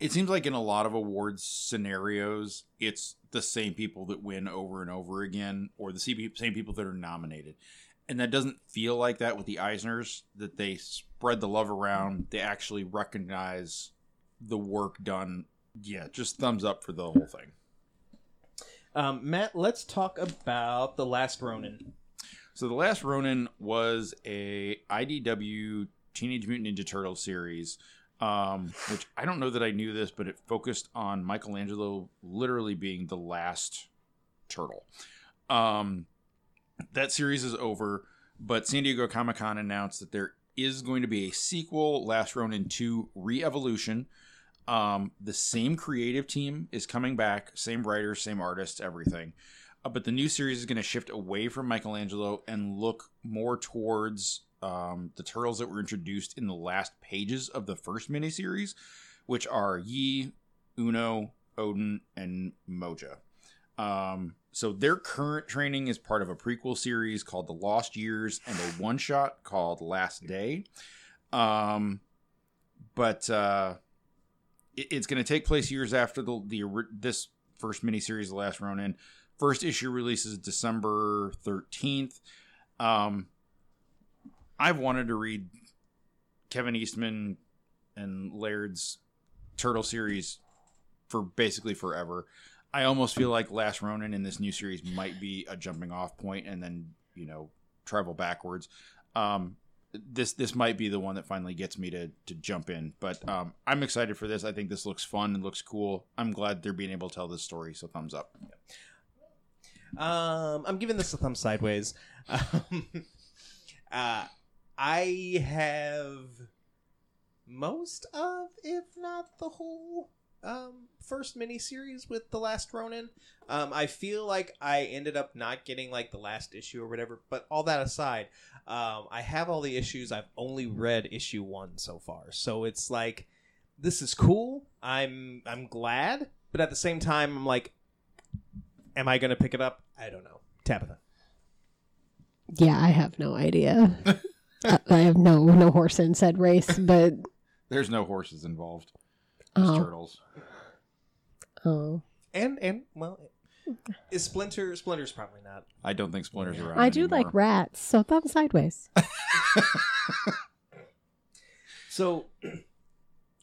it seems like in a lot of awards scenarios it's the same people that win over and over again or the same people that are nominated. And that doesn't feel like that with the eisners that they spread the love around they actually recognize the work done. Yeah just thumbs up for the whole thing. Um, Matt, let's talk about the Last Ronin. So the last Ronin was a IDW Teenage Mutant Ninja Turtle series, um, which I don't know that I knew this, but it focused on Michelangelo literally being the last turtle. Um, that series is over, but San Diego Comic Con announced that there is going to be a sequel, Last Ronin 2 Re Evolution. Um, the same creative team is coming back, same writers, same artists, everything. Uh, but the new series is going to shift away from Michelangelo and look more towards um, the turtles that were introduced in the last pages of the first miniseries, which are Yi, Uno, Odyn, and Moja. Um, so their current training is part of a prequel series called The Lost Years and a one shot called Last Day. Um, but uh, it, it's going to take place years after the, the this first miniseries, The Last Ronin. First issue releases December 13th. Um, I've wanted to read Kevin Eastman and Laird's Turtle series for basically forever. I almost feel like Last Ronin in this new series might be a jumping off point and then, you know, travel backwards. Um, this this might be the one that finally gets me to to jump in. But um, I'm excited for this. I think this looks fun and looks cool. I'm glad they're being able to tell this story. So thumbs up. Um, I'm giving this a thumb sideways. <laughs> Um, <laughs> uh, I have most of, if not the whole, um, first miniseries with the Last Ronin. Um, I feel like I ended up not getting like the last issue or whatever. But all that aside, um, I have all the issues. I've only read issue one so far, so it's like this is cool. I'm I'm glad, but at the same time, I'm like, am I going to pick it up? I don't know. Tabitha. Yeah, I have no idea. <laughs> I I have no no horse in said race, <laughs> but There's no horses involved. Just oh, turtles. oh. And and well, is Splinter Splinter's probably not. I don't think Splinter's around. I do anymore. like rats, so thumb sideways. <laughs> So, <clears throat>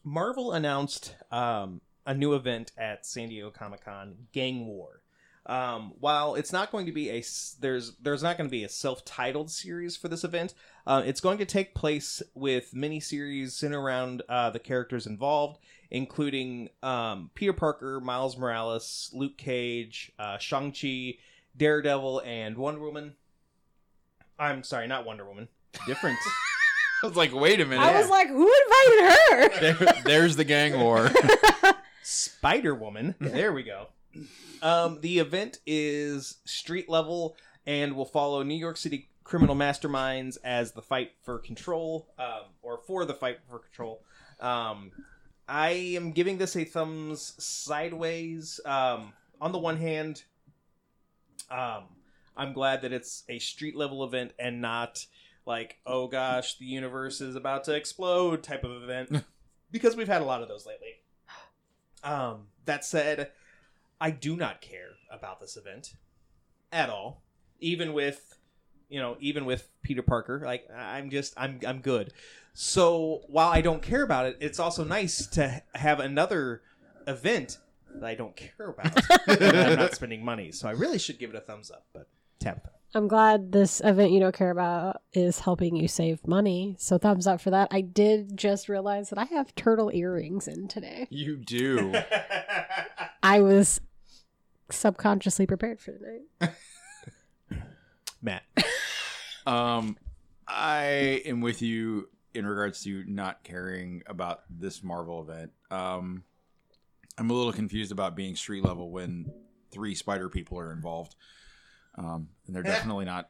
Marvel announced um, a new event at San Diego Comic Con, Gang War. Um, while it's not going to be a there's there's not going to be a self-titled series for this event, uh, it's going to take place with miniseries centered around uh, the characters involved, including um, Peter Parker, Miles Morales, Luke Cage, uh, Shang Chi, Daredevil, and Wonder Woman. I'm sorry, not Wonder Woman. Different. <laughs> I was like, wait a minute. I was like, who invited her? There- there's the gang war. <laughs> Spider Woman. There we go. Um, the event is street level and will follow New York City criminal masterminds as the fight for control, um, or for the fight for control. Um, I am giving this a thumbs sideways. Um, on the one hand, um, I'm glad that it's a street level event and not like, oh gosh, the universe is about to explode type of event, <laughs> because we've had a lot of those lately. Um, that said, I do not care about this event at all. Even with, you know, even with Peter Parker, like I'm just I'm I'm good. So while I don't care about it, it's also nice to have another event that I don't care about. <laughs> I'm not spending money, so I really should give it a thumbs up. But Tabitha, I'm glad this event you don't care about is helping you save money. So thumbs up for that. I did just realize that I have turtle earrings in today. you do. <laughs> <laughs> I was subconsciously prepared for tonight. Matt. <laughs> Um, I am with you in regards to not caring about this Marvel event. Um, I'm a little confused about being street level when three spider people are involved. Um, and they're <laughs> definitely not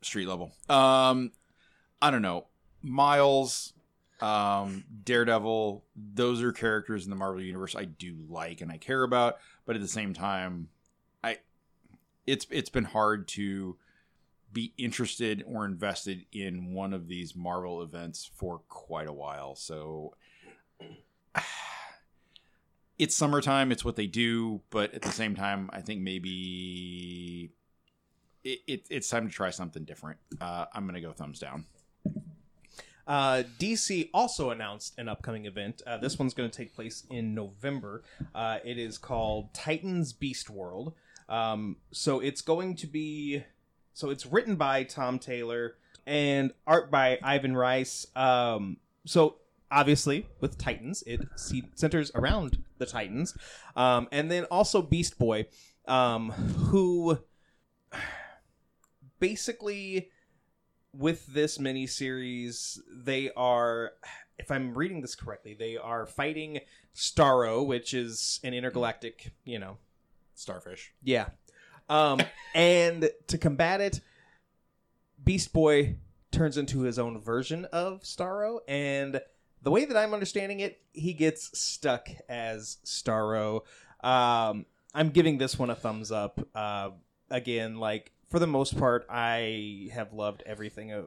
street level. Um, I don't know. Miles, um, Daredevil, those are characters in the Marvel universe I do like and I care about, but at the same time, I it's it's been hard to be interested or invested in one of these Marvel events for quite a while. So <sighs> it's summertime, it's what they do, but at the same time, I think maybe it, it, it's time to try something different. Uh, I'm going to go thumbs down. Uh, DC also announced an upcoming event. Uh, this one's going to take place in November. Uh, it is called Titans Beast World. Um, so it's going to be. So it's written by Tom Taylor and art by Ivan Reis. Um, so obviously with Titans, it centers around the Titans, um, and then also Beast Boy, um, who <sighs> basically with this miniseries, they are, if I'm reading this correctly, they are fighting Starro, which is an intergalactic, you know, Starfish. yeah. Um, <laughs> and to combat it, Beast Boy turns into his own version of Starro, and the way that I'm understanding it, he gets stuck as Starro. Um, I'm giving this one a thumbs up. Uh, again, like for the most part, I have loved everything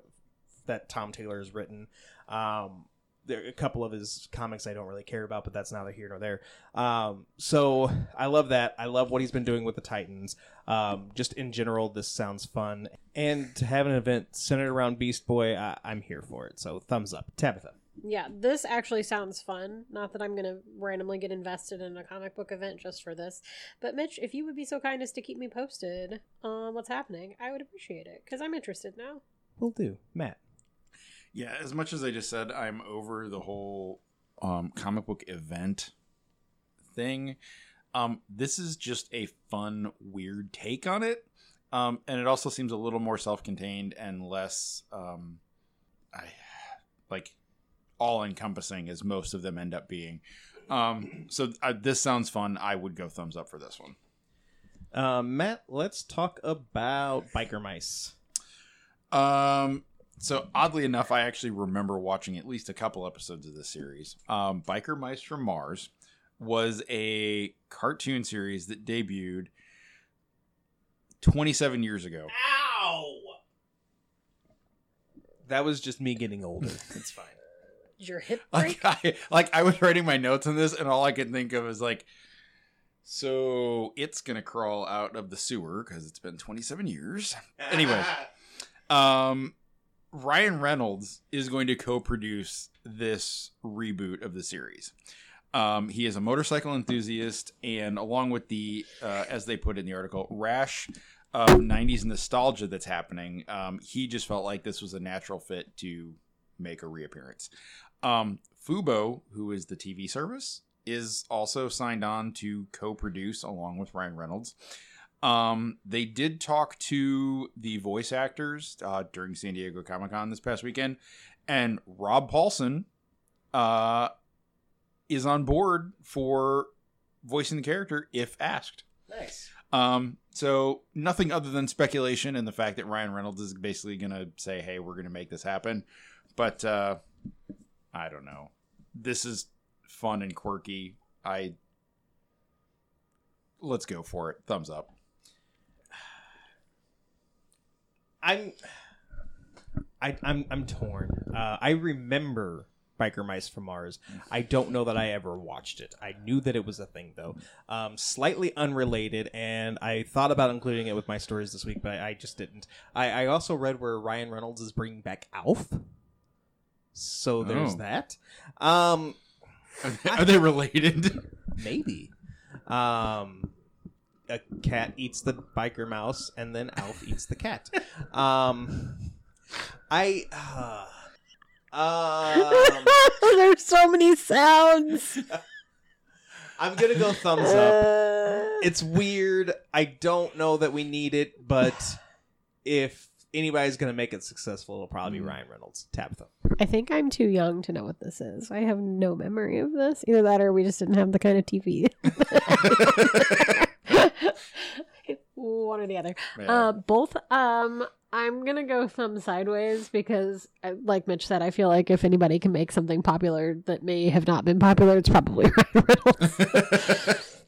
that Tom Taylor has written. Um, there are a couple of his comics I don't really care about, but that's neither here nor there. Um, so I love that. I love what he's been doing with the Titans. Um, just in general, this sounds fun, and to have an event centered around Beast Boy, I- I'm here for it. So thumbs up, Tabitha. Yeah, this actually sounds fun. Not that I'm going to randomly get invested in a comic book event just for this. But Mitch, if you would be so kind as to keep me posted on what's happening, I would appreciate it because I'm interested now. Will do, Matt. Yeah, as much as I just said, I'm over the whole um, comic book event thing. Um, this is just a fun, weird take on it, um, and it also seems a little more self-contained and less, um, I like all-encompassing as most of them end up being. Um, so uh, this sounds fun. I would go thumbs up for this one. Uh, Matt, let's talk about biker mice. Um, So oddly enough, I actually remember watching at least a couple episodes of this series. Um, Biker Mice from Mars was a cartoon series that debuted 27 years ago. Ow! That was just me getting older. It's fine. Your hip <laughs> Like I, like I was writing my notes on this, and all I could think of is like, so it's gonna crawl out of the sewer because it's been 27 years. <laughs> Anyway. Um, Ryan Reynolds is going to co-produce this reboot of the series. Um, he is a motorcycle enthusiast, and along with the, uh, as they put in the article, rash of '90s nostalgia that's happening, um, he just felt like this was a natural fit to make a reappearance. Um, Fubo, who is the TV service, is also signed on to co-produce along with Ryan Reynolds. Um, they did talk to the voice actors uh, during San Diego Comic Con this past weekend, and Rob Paulsen uh, is on board for voicing the character if asked. nice. Um, so nothing other than speculation and the fact that Ryan Reynolds is basically going to say, "Hey, we're going to make this happen," but uh, I don't know. This is fun and quirky. I let's go for it. Thumbs up. I'm I, I'm I'm torn. Uh, I remember Biker Mice from Mars. I don't know that I ever watched it. I knew that it was a thing though. Um, slightly unrelated, and I thought about including it with my stories this week, but I, I just didn't. I, I also read where Ryan Reynolds is bringing back Alf. So there's Oh. that. Um, Are they related? <laughs> maybe. Um, a cat eats the biker mouse, and then Alf eats the cat. Um, I. Uh, um, <laughs> There's so many sounds. <laughs> I'm gonna go thumbs up. It's weird. I don't know that we need it, but if anybody's gonna make it successful, it'll probably be Ryan Reynolds. Tabitha. I think I'm too young to know what this is. I have no memory of this. Either that or we just didn't have the kind of TV. <laughs> One or the other. Uh, both. Um, I'm gonna go thumb sideways because, uh, like Mitch said, I feel like if anybody can make something popular that may have not been popular, it's probably <laughs> Ryan Reynolds. <laughs>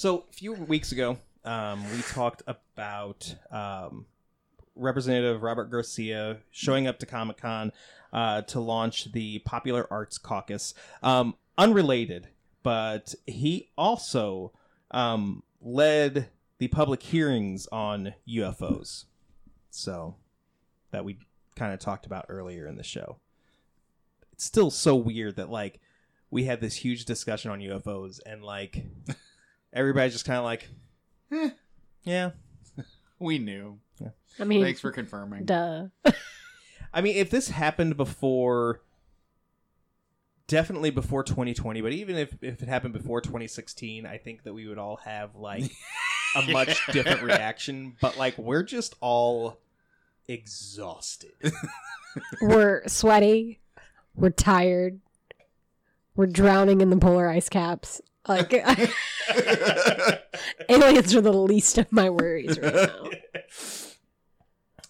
So a few weeks ago, um, we talked about um, Representative Robert Garcia showing up to Comic Con uh, to launch the Popular Arts Caucus. Um, unrelated, but he also um, led the public hearings on UFOs. So that we kind of talked about earlier in the show. It's still so weird that like we had this huge discussion on UFOs and like <laughs> everybody's just kind of like, eh, yeah. we knew. I mean, Thanks for confirming. duh. <laughs> I mean, if this happened before, definitely before 2020, but even if, if it happened before 2016, I think that we would all have like <laughs> a much different reaction. But like, we're just all exhausted. <laughs> We're sweaty. We're tired. We're drowning in the polar ice caps. Like aliens are the least of my worries right now.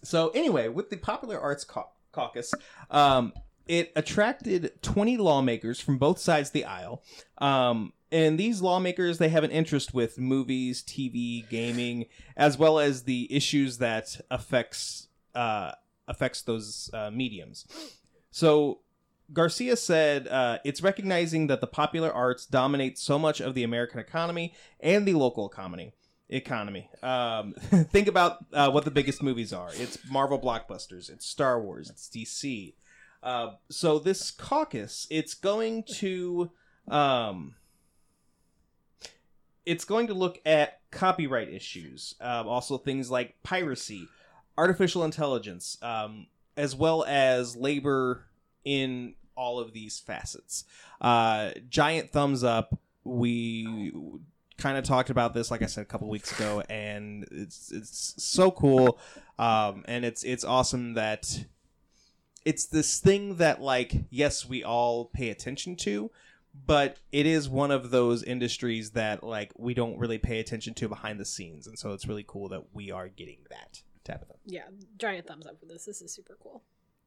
So anyway, with the Popular Arts Cau- Caucus, um, it attracted 20 lawmakers from both sides of the aisle. Um, and these lawmakers, they have an interest with movies, TV, gaming, as well as the issues that affects uh, affects those uh, mediums. So Garcia said uh, it's recognizing that the popular arts dominate so much of the American economy and the local economy. Economy. Um, <laughs> think about uh, what the biggest movies are. It's Marvel blockbusters. It's Star Wars. It's DC. Uh, so this caucus, it's going to, um, it's going to look at copyright issues, um, also things like piracy, artificial intelligence, um, as well as labor in all of these facets. Uh, giant thumbs up. We kind of talked about this, like I said, a couple weeks ago, and it's it's so cool, um, and it's it's awesome that it's this thing that like yes, we all pay attention to. But it is one of those industries that like we don't really pay attention to behind the scenes, and so it's really cool that we are getting that Tabitha. Yeah, giant thumbs up for this. This is super cool.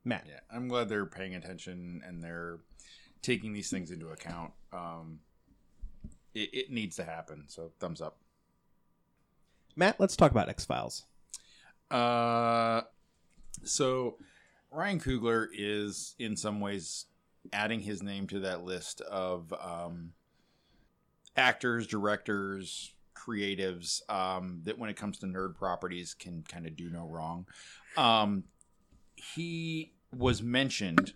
Matt. Yeah, I'm glad they're paying attention and they're taking these things into account. Um, it, it needs to happen. So thumbs up. Matt, let's talk about X Files. Uh, so Ryan Coogler is in some ways adding his name to that list of um, actors, directors, creatives um, that, when it comes to nerd properties, can kind of do no wrong. Um, he was mentioned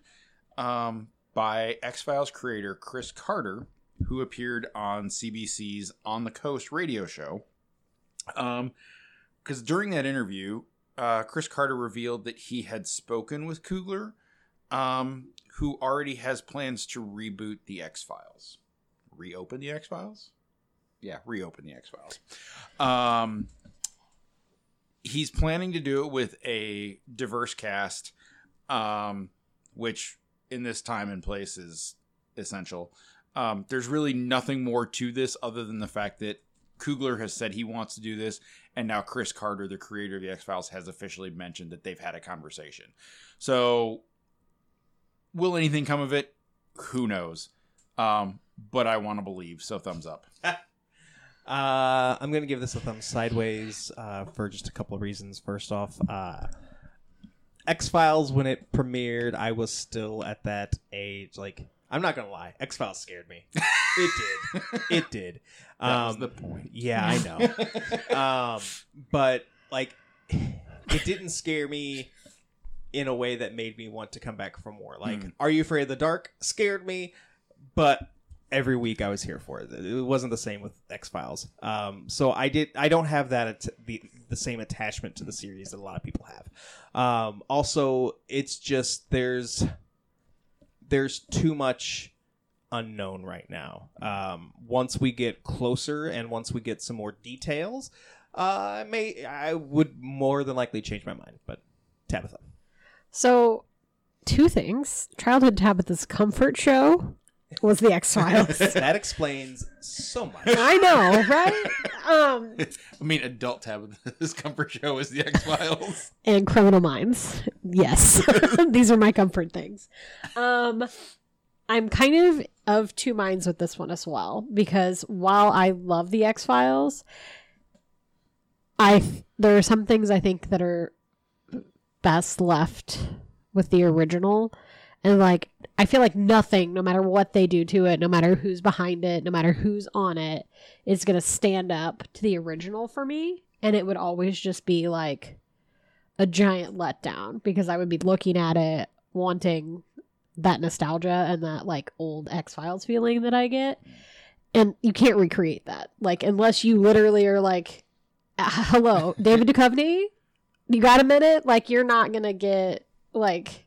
um, by X Files creator Chris Carter, who appeared on CBC's On the Coast radio show. Um, because during that interview, uh, Chris Carter revealed that he had spoken with Coogler, um, who already has plans to reboot the X Files, reopen the X Files. Yeah, reopen the X Files. Um, he's planning to do it with a diverse cast, um, which in this time and place is essential. Um, there's really nothing more to this other than the fact that Coogler has said he wants to do this, and now Chris Carter, the creator of the X Files, has officially mentioned that they've had a conversation. So, will anything come of it? Who knows? Um, but I want to believe. So, thumbs up. <laughs> Uh, I'm going to give this a thumb sideways uh, for just a couple of reasons. First off, uh, X Files, when it premiered, I was still at that age. Like, I'm not going to lie, X Files scared me. <laughs> It did. It did. <laughs> That was Um, the point. Yeah, I know. <laughs> um, but like, it didn't scare me in a way that made me want to come back for more. Like, Hmm. Are You Afraid of the Dark scared me, but every week I was here for it. It wasn't the same with X Files. Um, so I did. I don't have that at- the the same attachment to the series that a lot of people have. Um, also, it's just there's there's too much unknown right now. Um, once we get closer and once we get some more details, uh, I may I would more than likely change my mind. But Tabitha, So, two things. Childhood Tabitha's comfort show was the X Files. <laughs> that explains so much. I know, right? Um, <laughs> I mean, adult Tabitha's <laughs> comfort show is the X Files. and Criminal Minds. Yes, these are my comfort things. Um, I'm kind of of two minds with this one as well because while I love the X Files, I there are some things I think that are best left with the original. And like I feel like nothing, no matter what they do to it, no matter who's behind it, no matter who's on it, is gonna stand up to the original for me. And it would always just be like a giant letdown because I would be looking at it wanting that nostalgia and that like old X Files feeling that I get. And you can't recreate that. Like unless you literally are like "Uh, hello, <laughs> David Duchovny, you got a minute? Like you're not gonna get like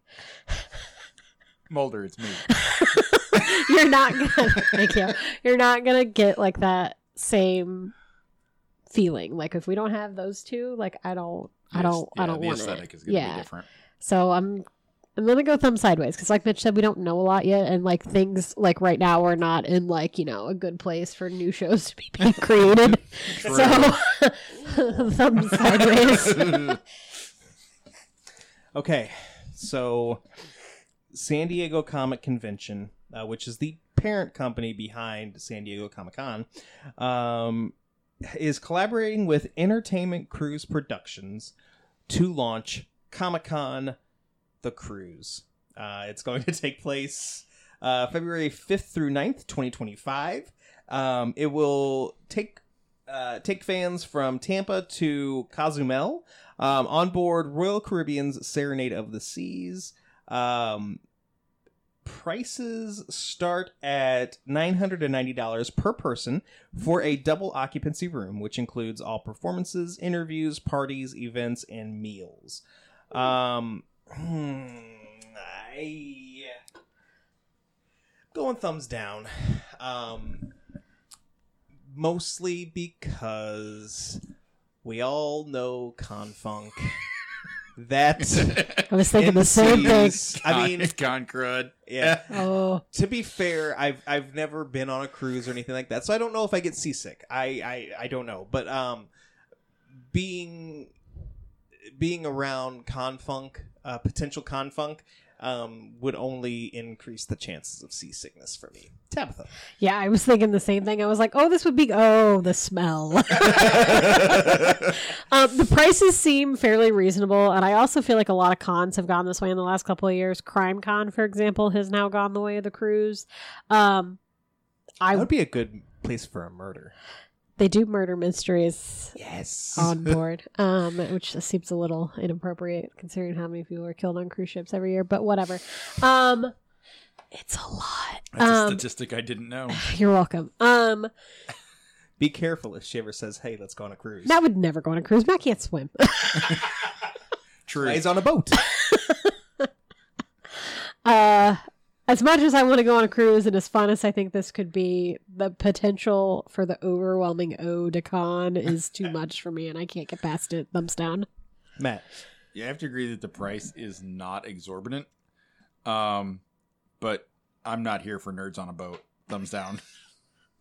Mulder, it's me. <laughs> you're not gonna thank you. You're not gonna get like that same feeling. Like if we don't have those two, like I don't I don't I don't the want aesthetic it. is going to yeah. be different. So I'm I'm gonna go thumb sideways because, like Mitch said, we don't know a lot yet, and like things like right now we're not in like you know a good place for new shows to be being <laughs> created. so <laughs> thumb sideways. Okay, so San Diego Comic Convention, uh, which is the parent company behind San Diego Comic Con, um, is collaborating with Entertainment Cruise Productions to launch Comic Con The Cruise. Uh, it's going <laughs> to take place uh, February 5th through 9th, 2025. Um, it will take uh, take fans from Tampa to Cozumel um, on board Royal Caribbean's Serenade of the Seas. Um, prices start at $990 per person for a double occupancy room, which includes all performances, interviews, parties, events, and meals. Um, hmm, I going thumbs down. Um, mostly because we all know Confunk. That <laughs> I was thinking the same thing. MCs I mean, con crud. yeah. <laughs> Oh, To be fair, I've I've never been on a cruise or anything like that, so I don't know if I get seasick. I I, I don't know, but um, being being around confunk, uh, potential confunk, um, would only increase the chances of seasickness for me. Tabitha. Yeah, I was thinking the same thing. I was like, oh, this would be oh the smell. <laughs> um, the prices seem fairly reasonable, and I also feel like a lot of cons have gone this way in the last couple of years. Crime Con, for example, has now gone the way of the cruise. Um, I That would be a good place for a murder. They do murder mysteries Yes. on <laughs> board, um, which seems a little inappropriate considering how many people are killed on cruise ships every year. But whatever. Um, it's a lot. That's a Um, statistic I didn't know. <sighs> You're welcome. Um, Be careful if she ever says, "Hey, let's go on a cruise." Matt would never go on a cruise. Matt can't swim. <laughs> True. He's on a boat. <laughs> uh, as much as I want to go on a cruise and as fun as I think this could be, the potential for the overwhelming O to con is too <laughs> much for me, and I can't get past it. Thumbs down. Matt. you have to agree that the price is not exorbitant. Um, but I'm not here for nerds on a boat. Thumbs down. <laughs>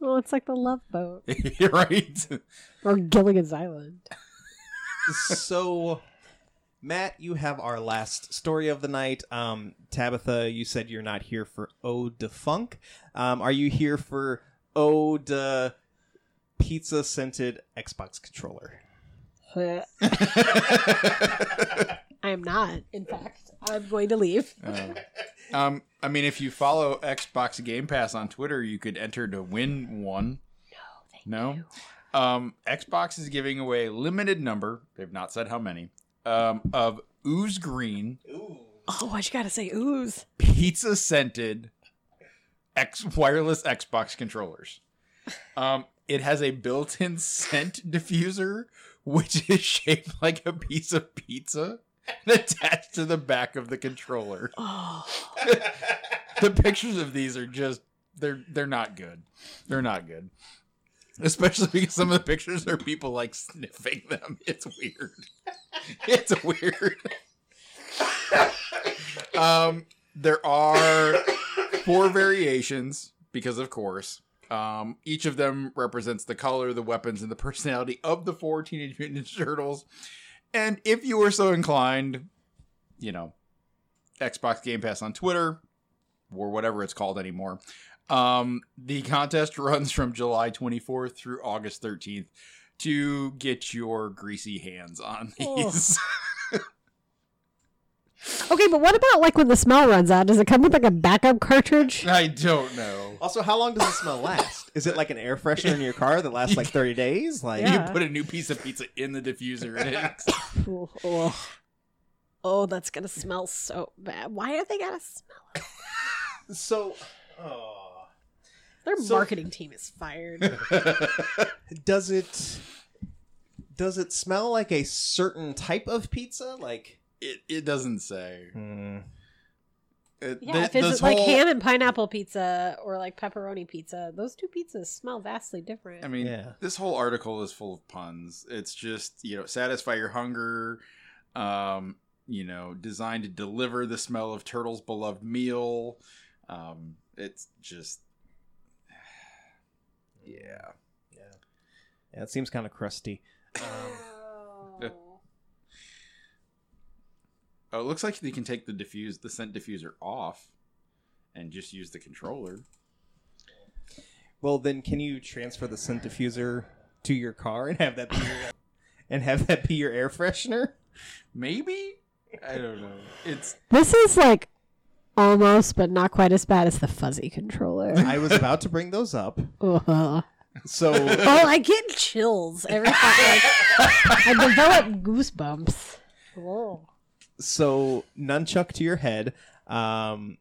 Well, it's like the Love Boat You're <laughs> right. or Gilligan's Island. so Matt, you have our last story of the night. Um, Tabitha, you said you're not here for Ode de Funk. Um, are you here for Ode de Pizza Scented Xbox Controller? <laughs> I am not. In fact, I'm going to leave. Uh, um, I mean, if you follow Xbox Game Pass on Twitter, you could enter to win one. No, thank no? you. Um, Xbox is giving away a limited number. They've not said how many. Um, of ooze green Oh, why'd you gotta say ooze? pizza scented X wireless Xbox controllers. Um, it has a built-in scent diffuser, which <laughs> is shaped like a piece of pizza and attached to the back of the controller. Oh, <laughs> the pictures of these are just they're they're not good. They're not good. <laughs> Especially because some of the pictures are people like sniffing them. <laughs> It's weird. <laughs> It's weird. um there are four variations because of course. Um, each of them represents the color, the weapons, and the personality of the four Teenage Mutant Ninja Turtles. And if you were so inclined, you know, Xbox Game Pass on Twitter, or whatever it's called anymore. Um, the contest <laughs> runs from July 24th through August 13th to get your greasy hands on these. <laughs> okay, but what about like when the smell runs out? Does it come with like a backup cartridge? I don't know. Also, how long does the smell last? Is it like an air freshener in your car that lasts like 30 days? Like, Yeah. You put a new piece of pizza in the diffuser and it oh, <laughs> oh. Oh, that's gonna smell so bad. Why do they gotta smell? so, oh. Their So- marketing team is fired. <laughs> does it does it smell like a certain type of pizza? Like, it, it doesn't say. hmm. It- Yeah, thi- if it's like whole- ham and pineapple pizza or like pepperoni pizza, those two pizzas smell vastly different. I mean, Yeah. this whole article is full of puns. It's just, you know, satisfy your hunger, um, you know, designed to deliver the smell of Turtle's beloved meal. Um, it's just, yeah. yeah, it seems kind of crusty. Um, <laughs> Oh, it looks like you can take the diffuse, the scent diffuser off, and just use the controller. well, then, can you transfer the scent diffuser to your car and have that be your, <laughs> and have that be your air freshener? Maybe I don't know. It's this is like almost, but not quite as bad as the fuzzy controller. I was about to bring those up. Ugh. So, oh, I get chills every time. Like, I develop goosebumps. Whoa. so nunchuck to your head, um,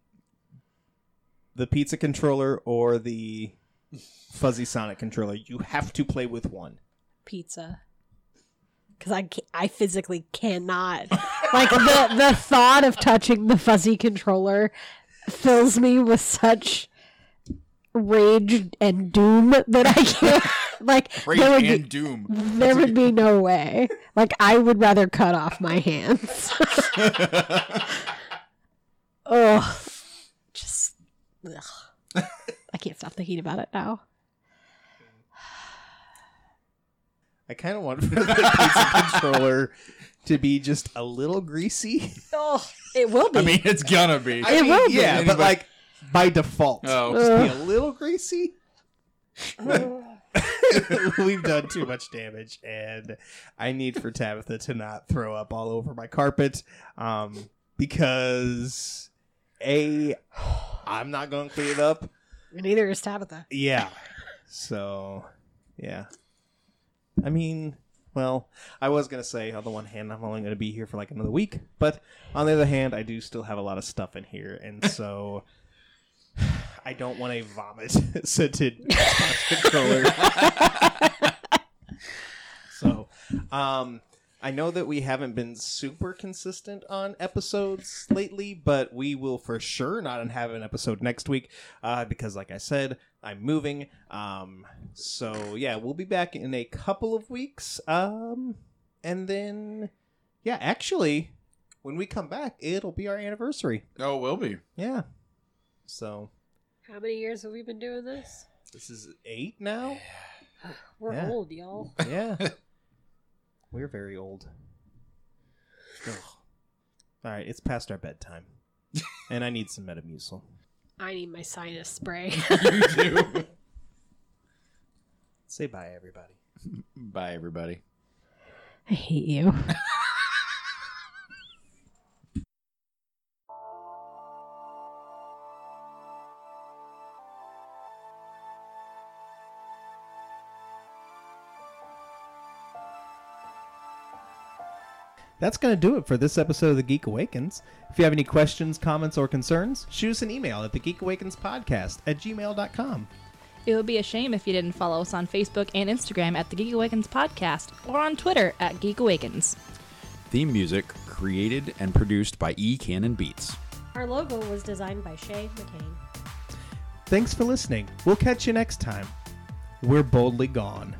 the pizza controller or the fuzzy Sonic controller. You have to play with one. Pizza. Because I, ca- I physically cannot. <laughs> Like, the, the thought of touching the fuzzy controller fills me with such rage and doom that I can't. Like, rage there would, and be, doom. there would be no way. Like, I would rather cut off my hands. <laughs> oh, Just. Ugh. I can't stop thinking about it now. I kind <laughs> of want for the pizza controller to be just a little greasy. <laughs> Oh, it will be. I mean, it's gonna be. I It mean, will be. yeah, but Anybody- like by default, Oh. just be a little greasy. <laughs> We've done too much damage, and I need for Tabitha to not throw up all over my carpet, um, because a I'm not going to clean it up. Neither is Tabitha. Yeah, so yeah, I mean. Well, I was gonna say on the one hand I'm only gonna be here for like another week, but on the other hand I do still have a lot of stuff in here, and so <sighs> I don't want a vomit <laughs> scented <laughs> controller. <laughs> so, um, I know that we haven't been super consistent on episodes lately, but we will for sure not have an episode next week uh, because, like I said, I'm moving. Um, so yeah, we'll be back in a couple of weeks. Um, and then, yeah, actually, when we come back, it'll be our anniversary. Oh, it will be. Yeah. So How many years have we been doing this? this is eight now. <sighs> We're Yeah. old, y'all. Yeah. <laughs> We're very old. Ugh. All right, it's past our bedtime, <laughs> and I need some Metamucil. I need my sinus spray. <laughs> You do. Say bye, everybody. <laughs> Bye, everybody. I hate you. That's going to do it for this episode of The Geek Awakens. If you have any questions, comments, or concerns, shoot us an email at thegeekawakenspodcast at gmail.com. It would be a shame if you didn't follow us on Facebook and Instagram at the Geek Awakens Podcast or on Twitter at Geek Awakens. Theme music created and produced by E. Cannon Beats. Our logo was designed by Shay McCain. Thanks for listening. We'll catch you next time. We're boldly gone.